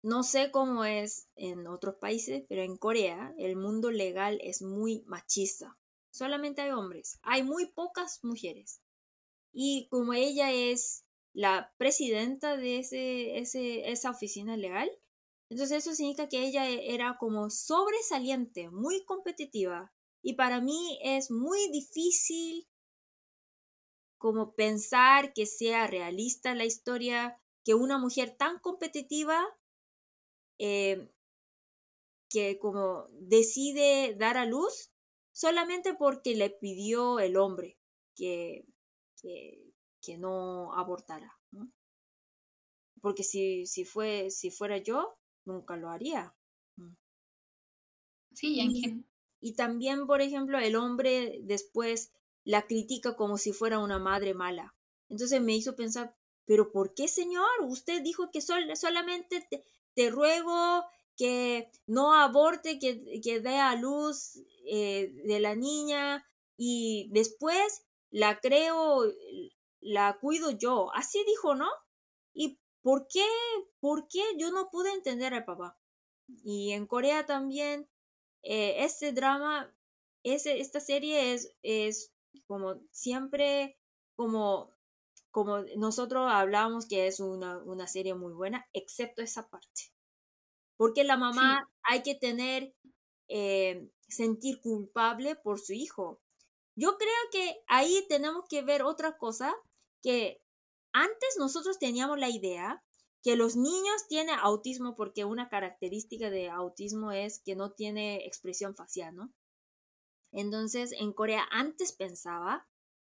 S1: no sé cómo es en otros países, pero en Corea el mundo legal es muy machista. Solamente hay hombres, hay muy pocas mujeres. Y como ella es la presidenta de ese, ese, esa oficina legal, entonces eso significa que ella era como sobresaliente, muy competitiva. Y para mí es muy difícil como pensar que sea realista la historia, que una mujer tan competitiva eh, que como decide dar a luz solamente porque le pidió el hombre que, que, que no abortara. Porque si, si, fue, si fuera yo, nunca lo haría.
S2: Sí,
S1: y, y también, por ejemplo, el hombre después la critica como si fuera una madre mala. Entonces me hizo pensar, pero ¿por qué, señor? Usted dijo que solamente te, ruego que no aborte, que, que dé a luz eh, de la niña y después la creo, la cuido yo. Así dijo, ¿no? ¿Y por qué, por qué yo no pude entender al papá? Y en Corea también, eh, este drama, ese, esta serie es, es como siempre, como, como nosotros hablábamos que es una, una serie muy buena, excepto esa parte. Porque la mamá hay que tener, eh, sentir culpable por su hijo. Yo creo que ahí tenemos que ver otra cosa, que antes nosotros teníamos la idea que los niños tienen autismo porque una característica de autismo es que no tiene expresión facial, ¿no? Entonces, en Corea antes pensaba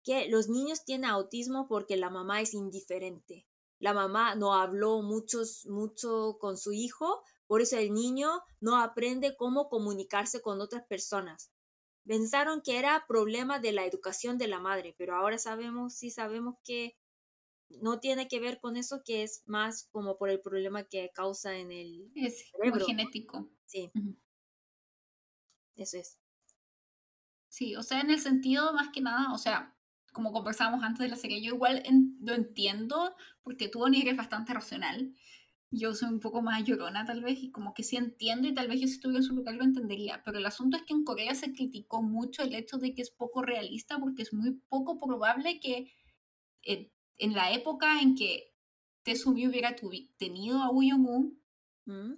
S1: que los niños tienen autismo porque la mamá es indiferente. La mamá no habló mucho, mucho con su hijo, por eso el niño no aprende cómo comunicarse con otras personas. Pensaron que era problema de la educación de la madre, pero ahora sabemos, sí sabemos que no tiene que ver con eso, que es más como por el problema que causa en el
S2: es cerebro. genético.
S1: Sí. Eso es.
S2: Sí, o sea, en el sentido más que nada, o sea, como conversábamos antes de la serie, yo igual lo entiendo porque tú, ni eres bastante racional. Yo soy un poco más llorona tal vez y como que sí entiendo y tal vez yo si estuviera en su lugar lo entendería, pero el asunto es que en Corea se criticó mucho el hecho de que es poco realista porque es muy poco probable que eh, en la época en que Tesumi hubiera tenido a Young mm.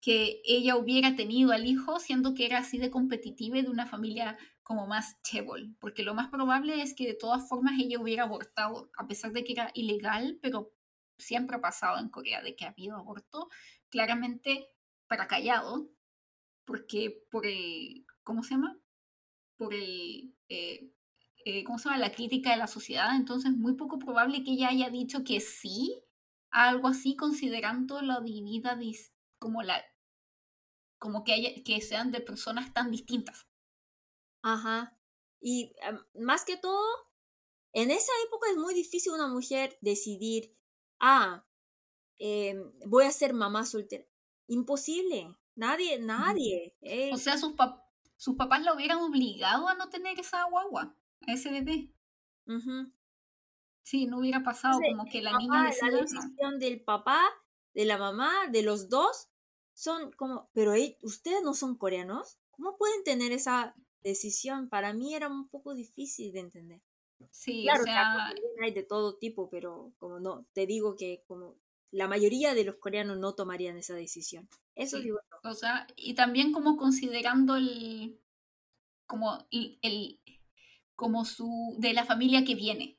S2: que ella hubiera tenido al hijo, siendo que era así de competitiva y de una familia como más chebol, porque lo más probable es que de todas formas ella hubiera abortado, a pesar de que era ilegal, pero siempre ha pasado en Corea de que ha habido aborto, claramente para callado, porque por el, ¿cómo se llama? Por el, eh, eh, ¿cómo se llama? La crítica de la sociedad, entonces es muy poco probable que ella haya dicho que sí a algo así, considerando la divinidad como la como que, haya, que sean de personas tan distintas.
S1: Ajá. Y más que todo, en esa época es muy difícil una mujer decidir, ah, em, voy a ser mamá soltera. Imposible. Nadie, nadie.
S2: O sea, sus, sus papás la hubieran obligado a no tener esa guagua ese bebé. Sí, no hubiera pasado como que la niña
S1: La decisión del papá, de la mamá, de los dos, son como, pero ustedes no son coreanos, ¿cómo pueden tener esa decisión? Para mí era un poco difícil de entender.
S2: Sí, claro, o sea,
S1: hay de todo tipo, pero como no, te digo que como la mayoría de los coreanos no tomarían esa decisión. Eso digo.
S2: O sea, y también como considerando el como el, como su, de la familia que viene.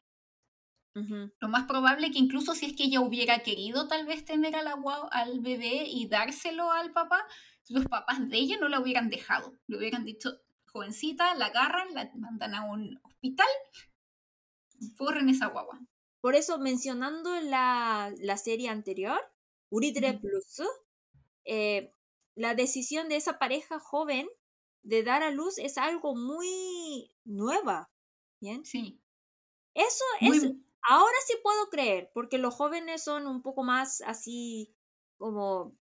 S2: Lo más probable que incluso si es que ella hubiera querido tal vez tener al, agua, al bebé y dárselo al papá, los papás de ella no la hubieran dejado. Le hubieran dicho, jovencita, la agarran, la mandan a un hospital, corren esa guagua.
S1: Por eso, mencionando la, la serie anterior, Uridre Plus, eh, la decisión de esa pareja joven de dar a luz es algo muy nueva. ¿Bien?
S2: Sí.
S1: Eso es, ahora sí puedo creer, porque los jóvenes son un poco más así como,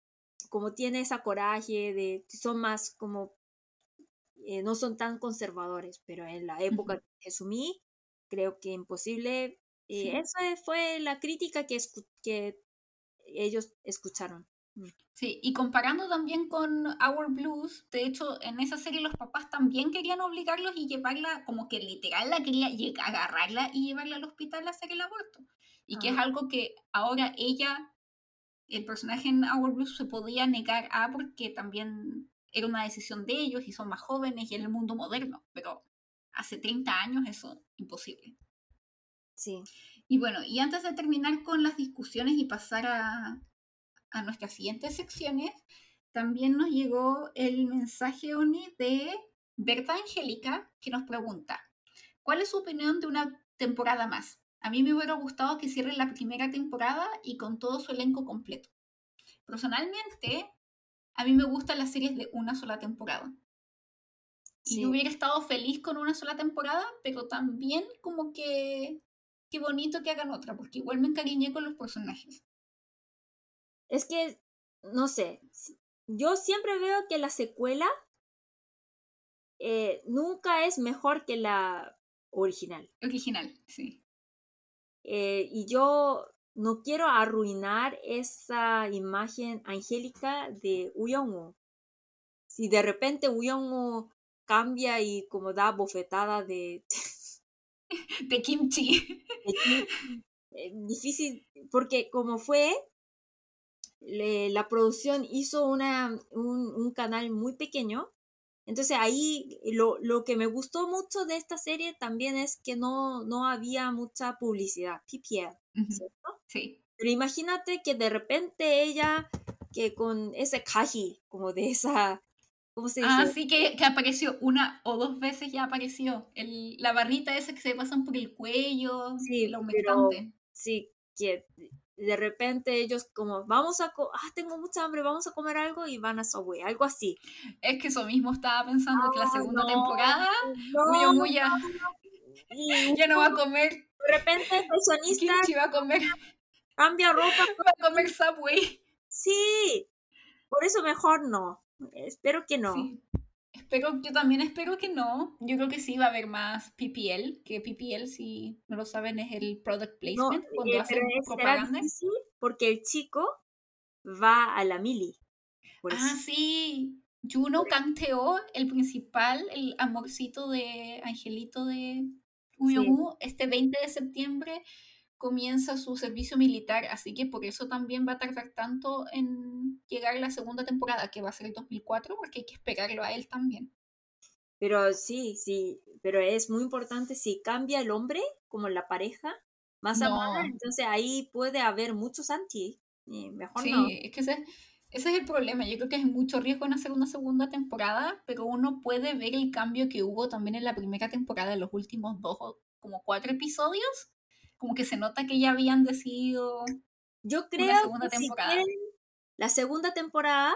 S1: como tiene esa coraje de, son más como, eh, no son tan conservadores, pero en la época de Jesumí, creo que imposible. Eh, Esa fue la crítica que, que ellos escucharon.
S2: Mm. Sí, y comparando también con Our Blues, de hecho, en esa serie los papás también querían obligarlos y llevarla, como que literal la quería agarrarla y llevarla al hospital a hacer el aborto. Y que es algo que ahora ella, el personaje en Our Blues, se podía negar a porque también era una decisión de ellos y son más jóvenes y en el mundo moderno. Pero hace 30 años eso imposible.
S1: Sí.
S2: Y bueno, y antes de terminar con las discusiones y pasar a, a nuestras siguientes secciones, también nos llegó el mensaje, Oni, de Berta Angélica, que nos pregunta, ¿cuál es su opinión de una temporada más? A mí me hubiera gustado que cierren la primera temporada y con todo su elenco completo. Personalmente, a mí me gustan las series de una sola temporada. Y yo hubiera estado feliz con una sola temporada, pero también como que qué bonito que hagan otra, porque igual me encariñé con los personajes.
S1: Es que, no sé, yo siempre veo que la secuela eh, nunca es mejor que la original.
S2: Original, sí.
S1: Eh, y yo no quiero arruinar esa imagen angélica de Uyongo. Si de repente Uyongo cambia y como da bofetada de...
S2: de kimchi.
S1: Eh, difícil, porque como fue, la producción hizo una, un, canal muy pequeño. Entonces ahí lo, lo, que me gustó mucho de esta serie también es que no, no había mucha publicidad, PPL, ¿cierto?
S2: Sí.
S1: Pero imagínate que de repente ella, que con ese kaji, como de esa, ¿cómo se
S2: dice? Ah, sí, que, que apareció una o dos veces ya apareció. El, la barrita esa que se pasan por el cuello,
S1: sí,
S2: el
S1: aumentante. sí, que de repente ellos como, vamos a, ah, tengo mucha hambre, vamos a comer algo y van a Subway, algo así.
S2: Es que eso mismo estaba pensando que la segunda temporada, muy muy ya, ya no va a comer.
S1: De repente el personista
S2: va a comer.
S1: Cambia ropa.
S2: Va a comer Subway.
S1: Sí, por eso mejor no. Espero que no.
S2: Espero, yo también espero que no. Yo creo que sí va a haber más PPL, que PPL, si no lo saben, es el product placement cuando eh, hacen propaganda.
S1: Porque el chico va a la mili.
S2: ah, sí. Juno canteó el principal, el amorcito de Angelito de Uyomu, este 20 de septiembre comienza su servicio militar, así que por eso también va a tardar tanto en llegar la segunda temporada, que va a ser el 2004, porque hay que esperarlo a él también.
S1: Pero sí, sí, pero es muy importante si cambia el hombre como la pareja más amada, entonces ahí puede haber muchos anti, y mejor no.
S2: Sí, es que ese, ese es el problema, yo creo que es mucho riesgo en hacer una segunda temporada, pero uno puede ver el cambio que hubo también en la primera temporada, en los últimos dos o como cuatro episodios, como que se nota que ya habían decidido.
S1: Yo creo segunda que temporada. Si quieren la segunda temporada,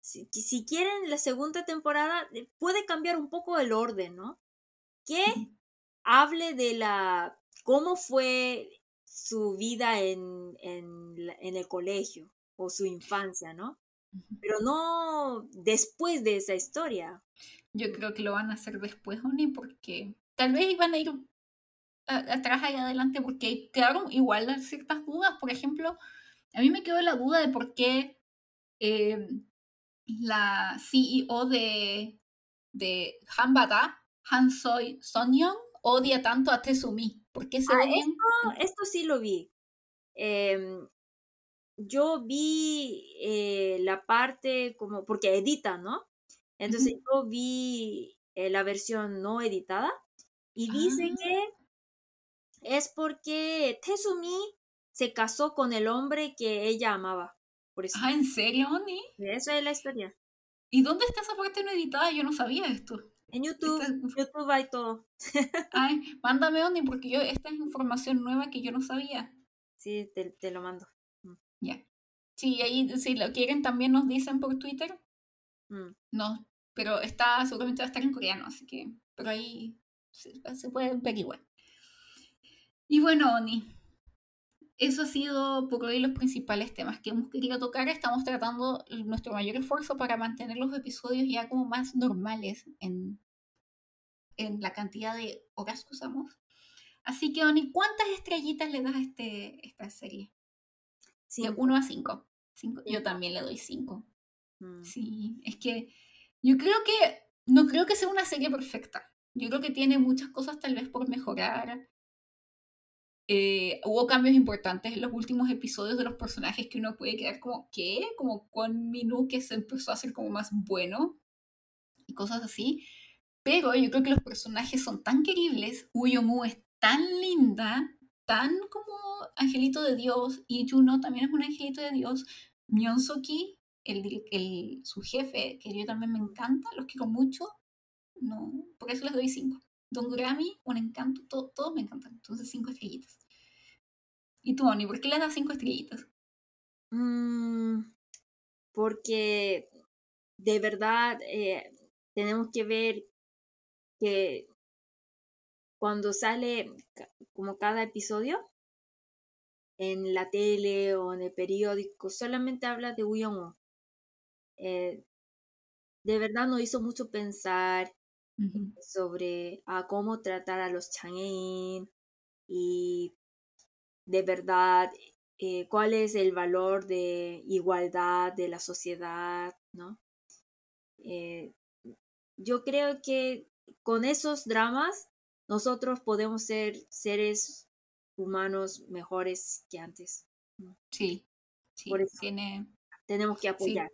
S1: si, si, quieren la segunda temporada, puede cambiar un poco el orden, ¿no? Que hable de la cómo fue su vida en, en, en el colegio o su infancia, ¿no? Pero no después de esa historia.
S2: Yo creo que lo van a hacer después, Oni, porque tal vez iban a ir atrás y adelante porque quedaron igual ciertas dudas. Por ejemplo, a mí me quedó la duda de por qué eh, la CEO de, de Hanbada, Han Soy Sonyeon, odia tanto a Tezumi. ¿Por qué se
S1: ah, Esto, esto, sí lo vi. Em, yo vi eh, la parte como, porque edita, ¿no? Entonces yo vi eh, la versión no editada y dice ah. que es porque Tezumi se casó con el hombre que ella amaba. Por eso.
S2: Ah, ¿en serio, Oni?
S1: Esa es la historia.
S2: ¿Y dónde está esa parte no editada? Yo no sabía esto.
S1: En YouTube, YouTube hay todo.
S2: Ay, mándame Oni, porque yo esta es información nueva que yo no sabía.
S1: Sí, te, lo mando.
S2: Mm. Ya. Sí, ahí si lo quieren también nos dicen por Twitter. Mm. No, pero está, seguramente va a estar en coreano, así que, pero ahí se, se puede ver igual. Y bueno, Oni, eso ha sido por hoy los principales temas que hemos querido tocar. Estamos tratando nuestro mayor esfuerzo para mantener los episodios ya como más normales en, en la cantidad de horas que usamos. Así que, Oni, ¿cuántas estrellitas le das a este, esta serie? De 1 a 5. Yo también le doy 5. Mm. Sí, es que yo creo que no creo que sea una serie perfecta. Yo creo que tiene muchas cosas tal vez por mejorar. Eh, hubo cambios importantes en los últimos episodios de los personajes que uno puede quedar como, ¿qué? Como con Minu que se empezó a hacer como más bueno y cosas así. Pero yo creo que los personajes son tan queribles, Uyomu es tan linda, tan como angelito de Dios, y Juno también es un angelito de Dios, Myonsoki el, el, su jefe, que yo también me encanta, los quiero mucho, no, por eso les doy cinco. Don Grammy, un encanto, todos me encantan, entonces cinco estrellitas. ¿Y tú, Oni, por qué le das cinco estrellitas?
S1: Mm, porque de verdad eh, tenemos que ver que cuando sale como cada episodio en la tele o en el periódico, solamente habla de Uyong eh, de verdad nos hizo mucho pensar sobre a cómo tratar a los Chang'ein y de verdad eh, cuál es el valor de igualdad de la sociedad, ¿no? Eh, yo creo que con esos dramas nosotros podemos ser seres humanos mejores que antes.
S2: Sí, sí,
S1: Por eso
S2: tiene...
S1: tenemos que apoyar.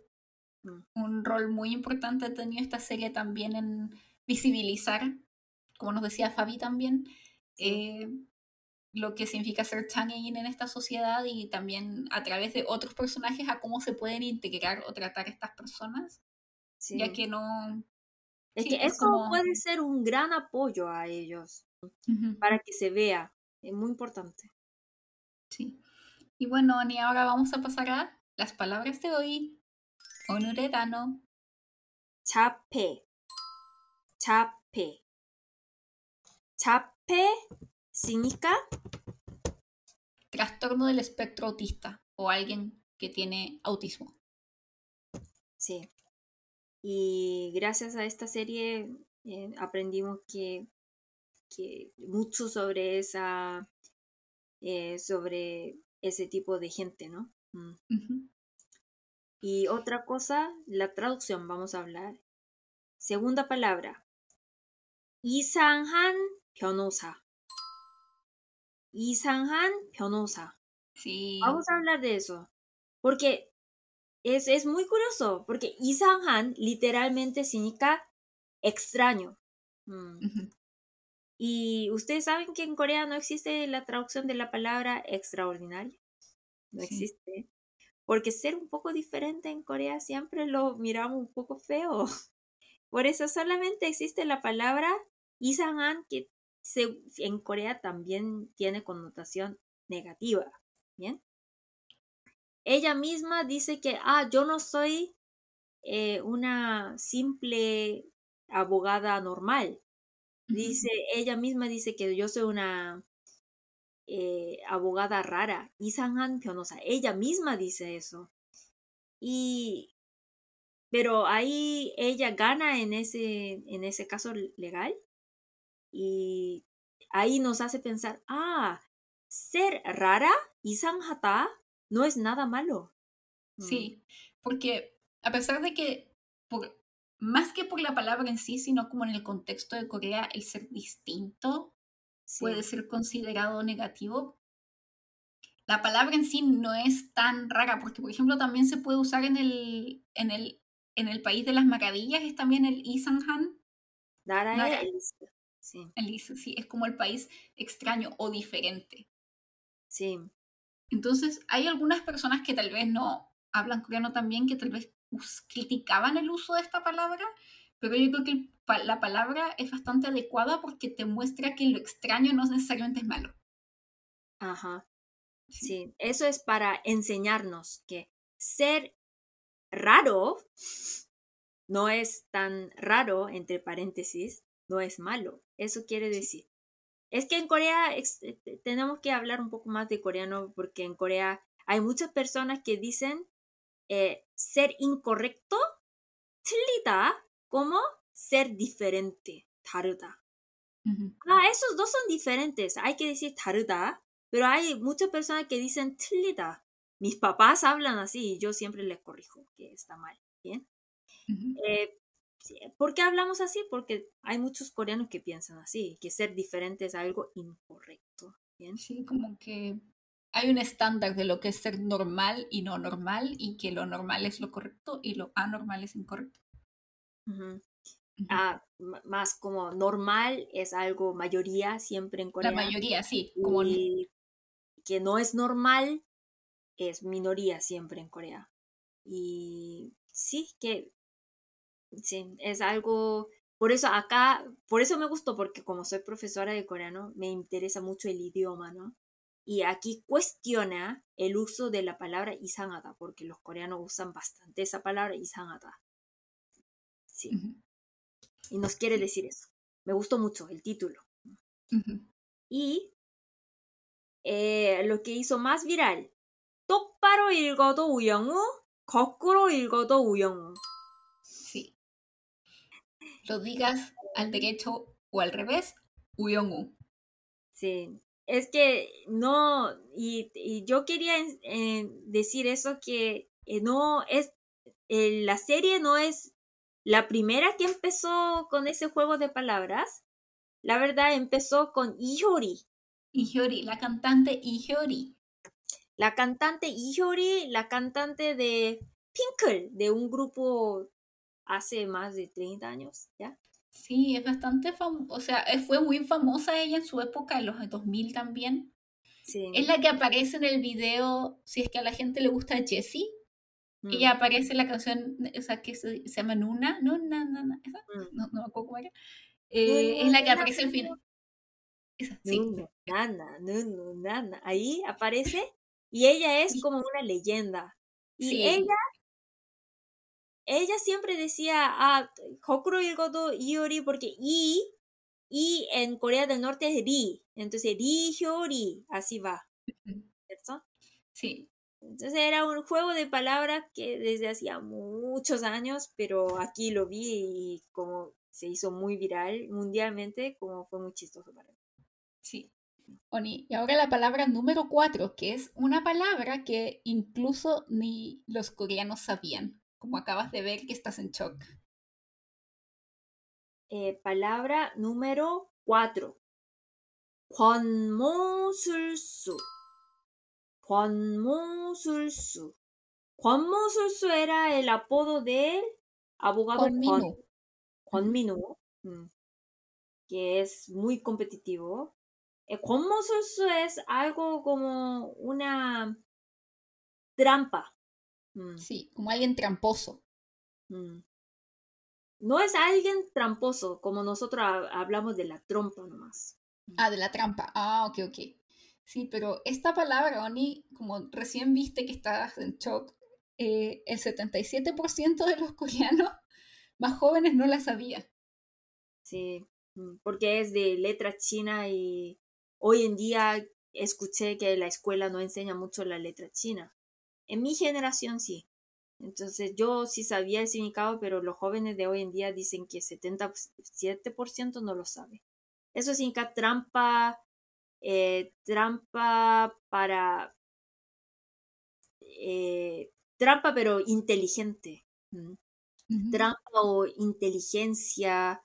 S2: Mm. Un rol muy importante ha tenido esta serie también en visibilizar, como nos decía Fabi también, eh, lo que significa ser Chang'ein en esta sociedad y también a través de otros personajes a cómo se pueden integrar o tratar estas personas, ya que no...
S1: Es que eso puede ser un gran apoyo a ellos para que se vea, es muy importante.
S2: Sí. Y bueno, ni ahora vamos a pasar a las palabras de hoy. Onuredano.
S1: Chape. Chape. Chape significa
S2: trastorno del espectro autista o alguien que tiene autismo.
S1: Sí. Y gracias a esta serie eh, aprendimos que, que, mucho sobre esa eh, sobre ese tipo de gente, ¿no? Mm. Y otra cosa, la traducción, vamos a hablar. Segunda palabra. 이상한 변호사. 이상한 변호사.
S2: Sí.
S1: Vamos a hablar de eso. Porque es, es muy curioso, porque 이상한 literalmente significa extraño. Mm. Y ustedes saben que en Corea no existe la traducción de la palabra extraordinario. No existe. Porque ser un poco diferente en Corea siempre lo miramos un poco feo. Por eso solamente existe la palabra isangan que en Corea también tiene connotación negativa. ¿Bien? Ella misma dice que, ah, yo no soy eh, una simple abogada normal. Dice, ella misma dice que yo soy una eh, abogada rara, isangan pionosa. Ella misma dice eso. Y, pero ahí ella gana en ese, en ese caso legal y ahí nos hace pensar, ah, ser rara, y isanjata, no es nada malo.
S2: Mm. Sí, porque a pesar de que, por, más que por la palabra en sí, sino como en el contexto de Corea, el ser distinto puede ser considerado negativo. La palabra en sí no es tan rara, porque por ejemplo también se puede usar en el, en el, en el país de las maravillas, es también el Isanhan.
S1: Nara,
S2: Sí. sí, es como el país extraño o diferente.
S1: Sí.
S2: Entonces, hay algunas personas que tal vez no hablan coreano también, que tal vez criticaban el uso de esta palabra, pero yo creo que la palabra es bastante adecuada porque te muestra que lo extraño no necesariamente es malo.
S1: Ajá. Sí, eso es para enseñarnos que ser raro no es tan raro, entre paréntesis, no es malo. Eso quiere decir. Es que en Corea eh, tenemos que hablar un poco más de coreano porque en Corea hay muchas personas que dicen eh, ser incorrecto, 틀리다, como ser diferente, 다르다. Ah, esos dos son diferentes. Hay que decir 다르다, pero hay muchas personas que dicen 틀리다. Mis papás hablan así y yo siempre les corrijo que está mal. Bien. Eh, ¿Por qué hablamos así? Porque hay muchos coreanos que piensan así, que ser diferente es algo incorrecto. ¿bien?
S2: Sí, como que hay un estándar de lo que es ser normal y no normal y que lo normal es lo correcto y lo anormal es incorrecto.
S1: Ah, más como normal es algo mayoría siempre en Corea.
S2: La mayoría, sí. Como...
S1: que no es normal es minoría siempre en Corea. y sí, que sí, es algo, por eso acá, por eso me gustó, porque como soy profesora de coreano, me interesa mucho el idioma, ¿no? Y aquí cuestiona el uso de la palabra isanada, porque los coreanos usan bastante esa palabra isanada. Sí. Y nos quiere decir eso. Me gustó mucho el título. Y eh, lo que hizo más viral. 똑바로 읽어도 우영우, 거꾸로 읽어도 우영우.
S2: lo digas al derecho o al revés, Uyongu.
S1: Sí, es que no, y, yo quería decir eso que eh, no es, eh, la serie no es la primera que empezó con ese juego de palabras. La verdad empezó con Iori.
S2: Iori, la cantante Iori.
S1: La cantante Iori, la cantante de Pinkle, de un grupo hace más de 30 años, ¿ya?
S2: Sí, es bastante famosa, o sea, fue muy famosa ella en su época, en los 2000 también. Sí. Es la que aparece en el video, si es que a la gente le gusta Jessie. Ella mm. aparece en la canción, o sea, que se, llama Nuna, Nuna, Nuna, esa, mm. no, no me acuerdo cómo era. Eh, es la que aparece al final.
S1: Esa, sí. Nana, Nunu, Nana. Ahí aparece y ella es como una leyenda. Y ella ella siempre decía, ah, Hokuro Ilgodo Iori, porque I, I en Corea del Norte es Ri. Entonces, Ri Hyori, así va. ¿Cierto?
S2: Sí.
S1: Entonces era un juego de palabras que desde hacía muchos años, pero aquí lo vi y como se hizo muy viral mundialmente, como fue muy chistoso para mí.
S2: Sí. Oni, y ahora la palabra número cuatro, que es una palabra que incluso ni los coreanos sabían como acabas de ver que estás en shock.
S1: Eh, palabra número cuatro. 권모술수. 권모술수. 권모술수 era el apodo del abogado Minú. Mm, que es muy competitivo. El eh, 권모술수 es algo como una trampa.
S2: Mm. Sí, como alguien tramposo.
S1: Mm. No es alguien tramposo, como nosotros hablamos de la trompa nomás.
S2: Mm. Ah, de la trampa. Ah, ok, ok. Sí, pero esta palabra, Oni, como recién viste que estás en shock, eh, el 77% de los coreanos más jóvenes no la sabía.
S1: Sí, porque es de letra china y hoy en día escuché que la escuela no enseña mucho la letra china. En mi generación sí. Entonces yo sí sabía el significado, pero los jóvenes de hoy en día dicen que 77% no lo sabe. Eso significa trampa, eh, trampa para... Eh, trampa pero inteligente. Trampa o inteligencia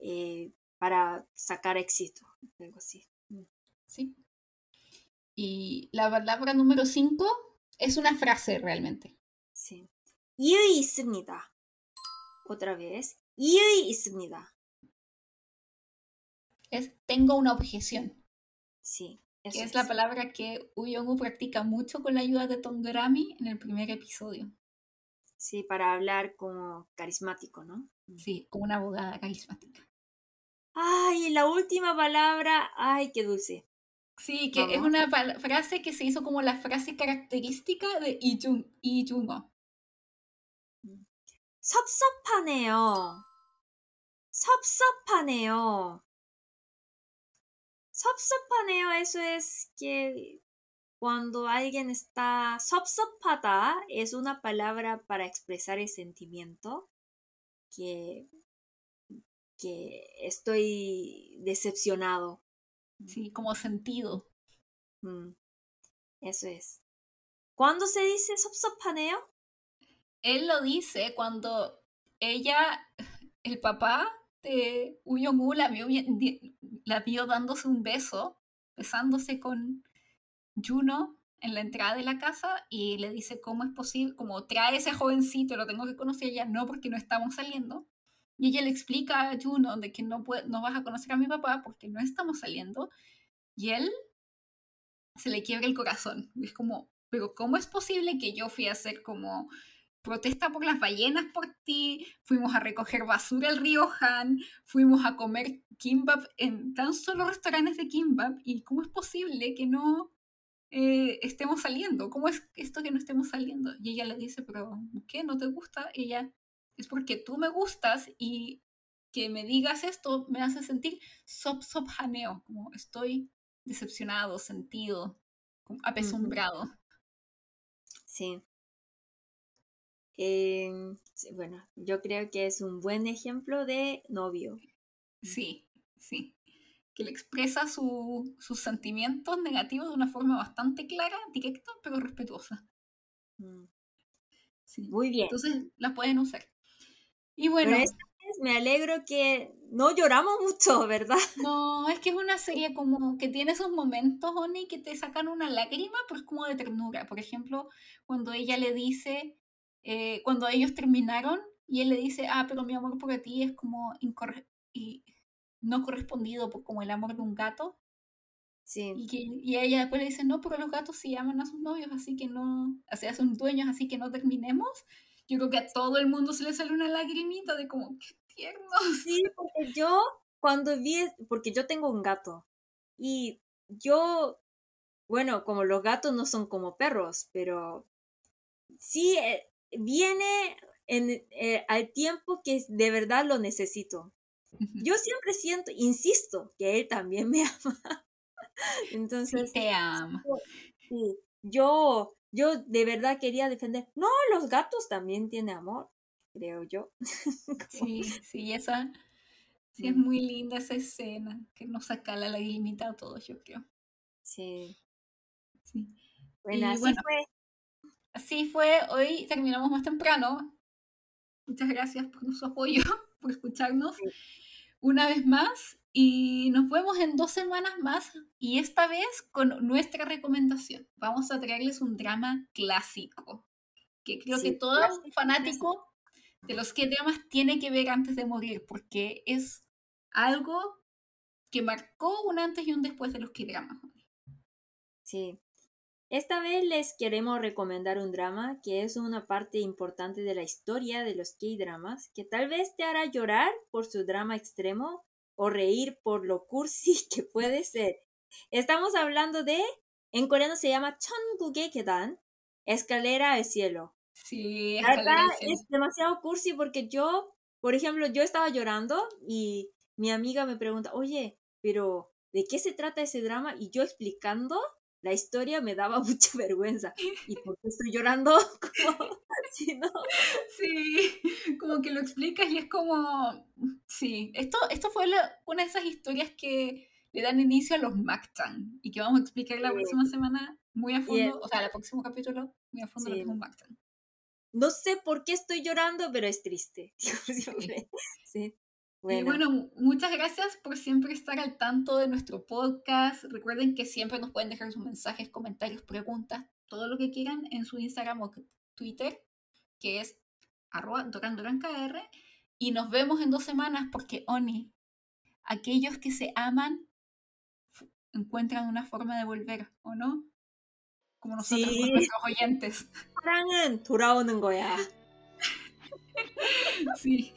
S1: eh, para sacar éxito, algo así.
S2: Sí. Y la palabra número 5 es una frase realmente.
S1: Sí. 이의 있습니다. Otra vez. 이의 있습니다.
S2: Es tengo una objeción.
S1: Sí.
S2: Que es, la palabra que Uyongu practica mucho con la ayuda de Tongorami en el primer episodio.
S1: Sí, para hablar como carismático, ¿no?
S2: Mm. Sí, como una abogada carismática.
S1: Ay, la última palabra, ay, qué dulce.
S2: Sí, que es una frase que se hizo como la frase característica de Ijungo.
S1: 섭섭하네요. 섭섭하네요. 섭섭하네요. Eso es que cuando alguien está 섭섭하다 es una palabra para expresar el sentimiento que, que estoy decepcionado
S2: Sí, como sentido.
S1: Mm, eso es. ¿Cuándo se dice sopsopaneo?
S2: Él lo dice cuando ella, el papá de Uyongu la vio, la vio dándose un beso, besándose con Juno en la entrada de la casa y le dice cómo es posible, como trae ese jovencito, lo tengo que conocer ya, no porque no estamos saliendo. Y ella le explica a Juno de que no, puede, no vas a conocer a mi papá porque no estamos saliendo. Y él se le quiebra el corazón. Es como, pero ¿cómo es posible que yo fui a hacer como protesta por las ballenas por ti, fuimos a recoger basura al río Han, fuimos a comer kimbap en tan solo restaurantes de kimbap y cómo es posible que no eh, estemos saliendo, cómo es esto que no estemos saliendo. Y ella le dice, pero ¿qué? ¿No te gusta? Y ella, es porque tú me gustas y que me digas esto me hace sentir sop sop janeo, como estoy decepcionado, sentido, apesumbrado.
S1: Sí. Em, bueno, yo creo que es un buen ejemplo de novio.
S2: Sí, sí. Que le expresa sus sentimientos negativos de una forma bastante clara, directa, pero respetuosa.
S1: Mm. Sí. Muy bien.
S2: Entonces la pueden usar. Y bueno.
S1: me alegro que no lloramos mucho, ¿verdad?
S2: No, es que es una serie como que tiene esos momentos, Oni, que te sacan una lágrima, pero es como de ternura. Por ejemplo, cuando ella le dice eh, cuando ellos terminaron y él le dice, ah, pero mi amor por ti es como y no correspondido por, como el amor de un gato.
S1: Sí.
S2: Y, que, y ella después le dice, no, pero los gatos sí aman a sus novios, así que no, o sea, son dueños, así que no terminemos. Yo creo que a todo el mundo se le sale una lagrimita de como, qué tierno.
S1: Sí, porque yo cuando vi, porque yo tengo un gato y yo, bueno, como los gatos no son como perros, pero sí, eh, viene en, eh, al tiempo que de verdad lo necesito. Yo siempre siento, insisto, que él también me ama. Entonces,
S2: te ama.
S1: yo, yo de verdad quería defender. No, los gatos también tienen amor, creo yo.
S2: sí, sí, esa, sí es muy linda esa escena que nos saca la lagrimita a todos, yo creo.
S1: Sí.
S2: Sí. Bueno, así fue así fue, hoy terminamos más temprano. Muchas gracias por su apoyo, por escucharnos una vez más y nos vemos en dos semanas más y esta vez con nuestra recomendación. Vamos a traerles un drama clásico que creo que todo fanático de los que dramas tiene que ver antes de morir porque es algo que marcó un antes y un después de los que dramas.
S1: Sí, esta vez les queremos recomendar un drama que es una parte importante de la historia de los K-dramas, que tal vez te hará llorar por su drama extremo o reír por lo cursi que puede ser. Estamos hablando de, en coreano se llama Chonguge Kedan, Escalera al cielo.
S2: Sí,
S1: escalera es demasiado cursi porque yo, por ejemplo, yo estaba llorando y mi amiga me pregunta, oye, pero ¿de qué se trata ese drama? Y yo explicando la historia me daba mucha vergüenza. ¿Y por qué estoy llorando? Como, no?
S2: Sí, como que lo explicas y es como, sí, esto, esto fue una de esas historias que le dan inicio a los Mactan y que vamos a explicar la próxima semana muy a fondo, o sea, el próximo capítulo muy a fondo sí. lo que es
S1: No sé por qué estoy llorando, pero es triste. sí.
S2: Bueno. Y bueno, muchas gracias por siempre estar al tanto de nuestro podcast. Recuerden que siempre nos pueden dejar sus mensajes, comentarios, preguntas, todo lo que quieran en su Instagram o Twitter, que es arroba dorandorankr. Y nos vemos en dos semanas porque, Oni, aquellos que se aman encuentran una forma de volver, ¿o no? Como nosotros sí. nuestros oyentes. sí.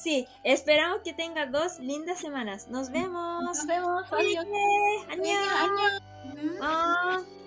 S1: Sí, esperamos que tenga dos lindas semanas. Nos vemos.
S2: Nos vemos. Adiós.
S1: Adiós. Adiós.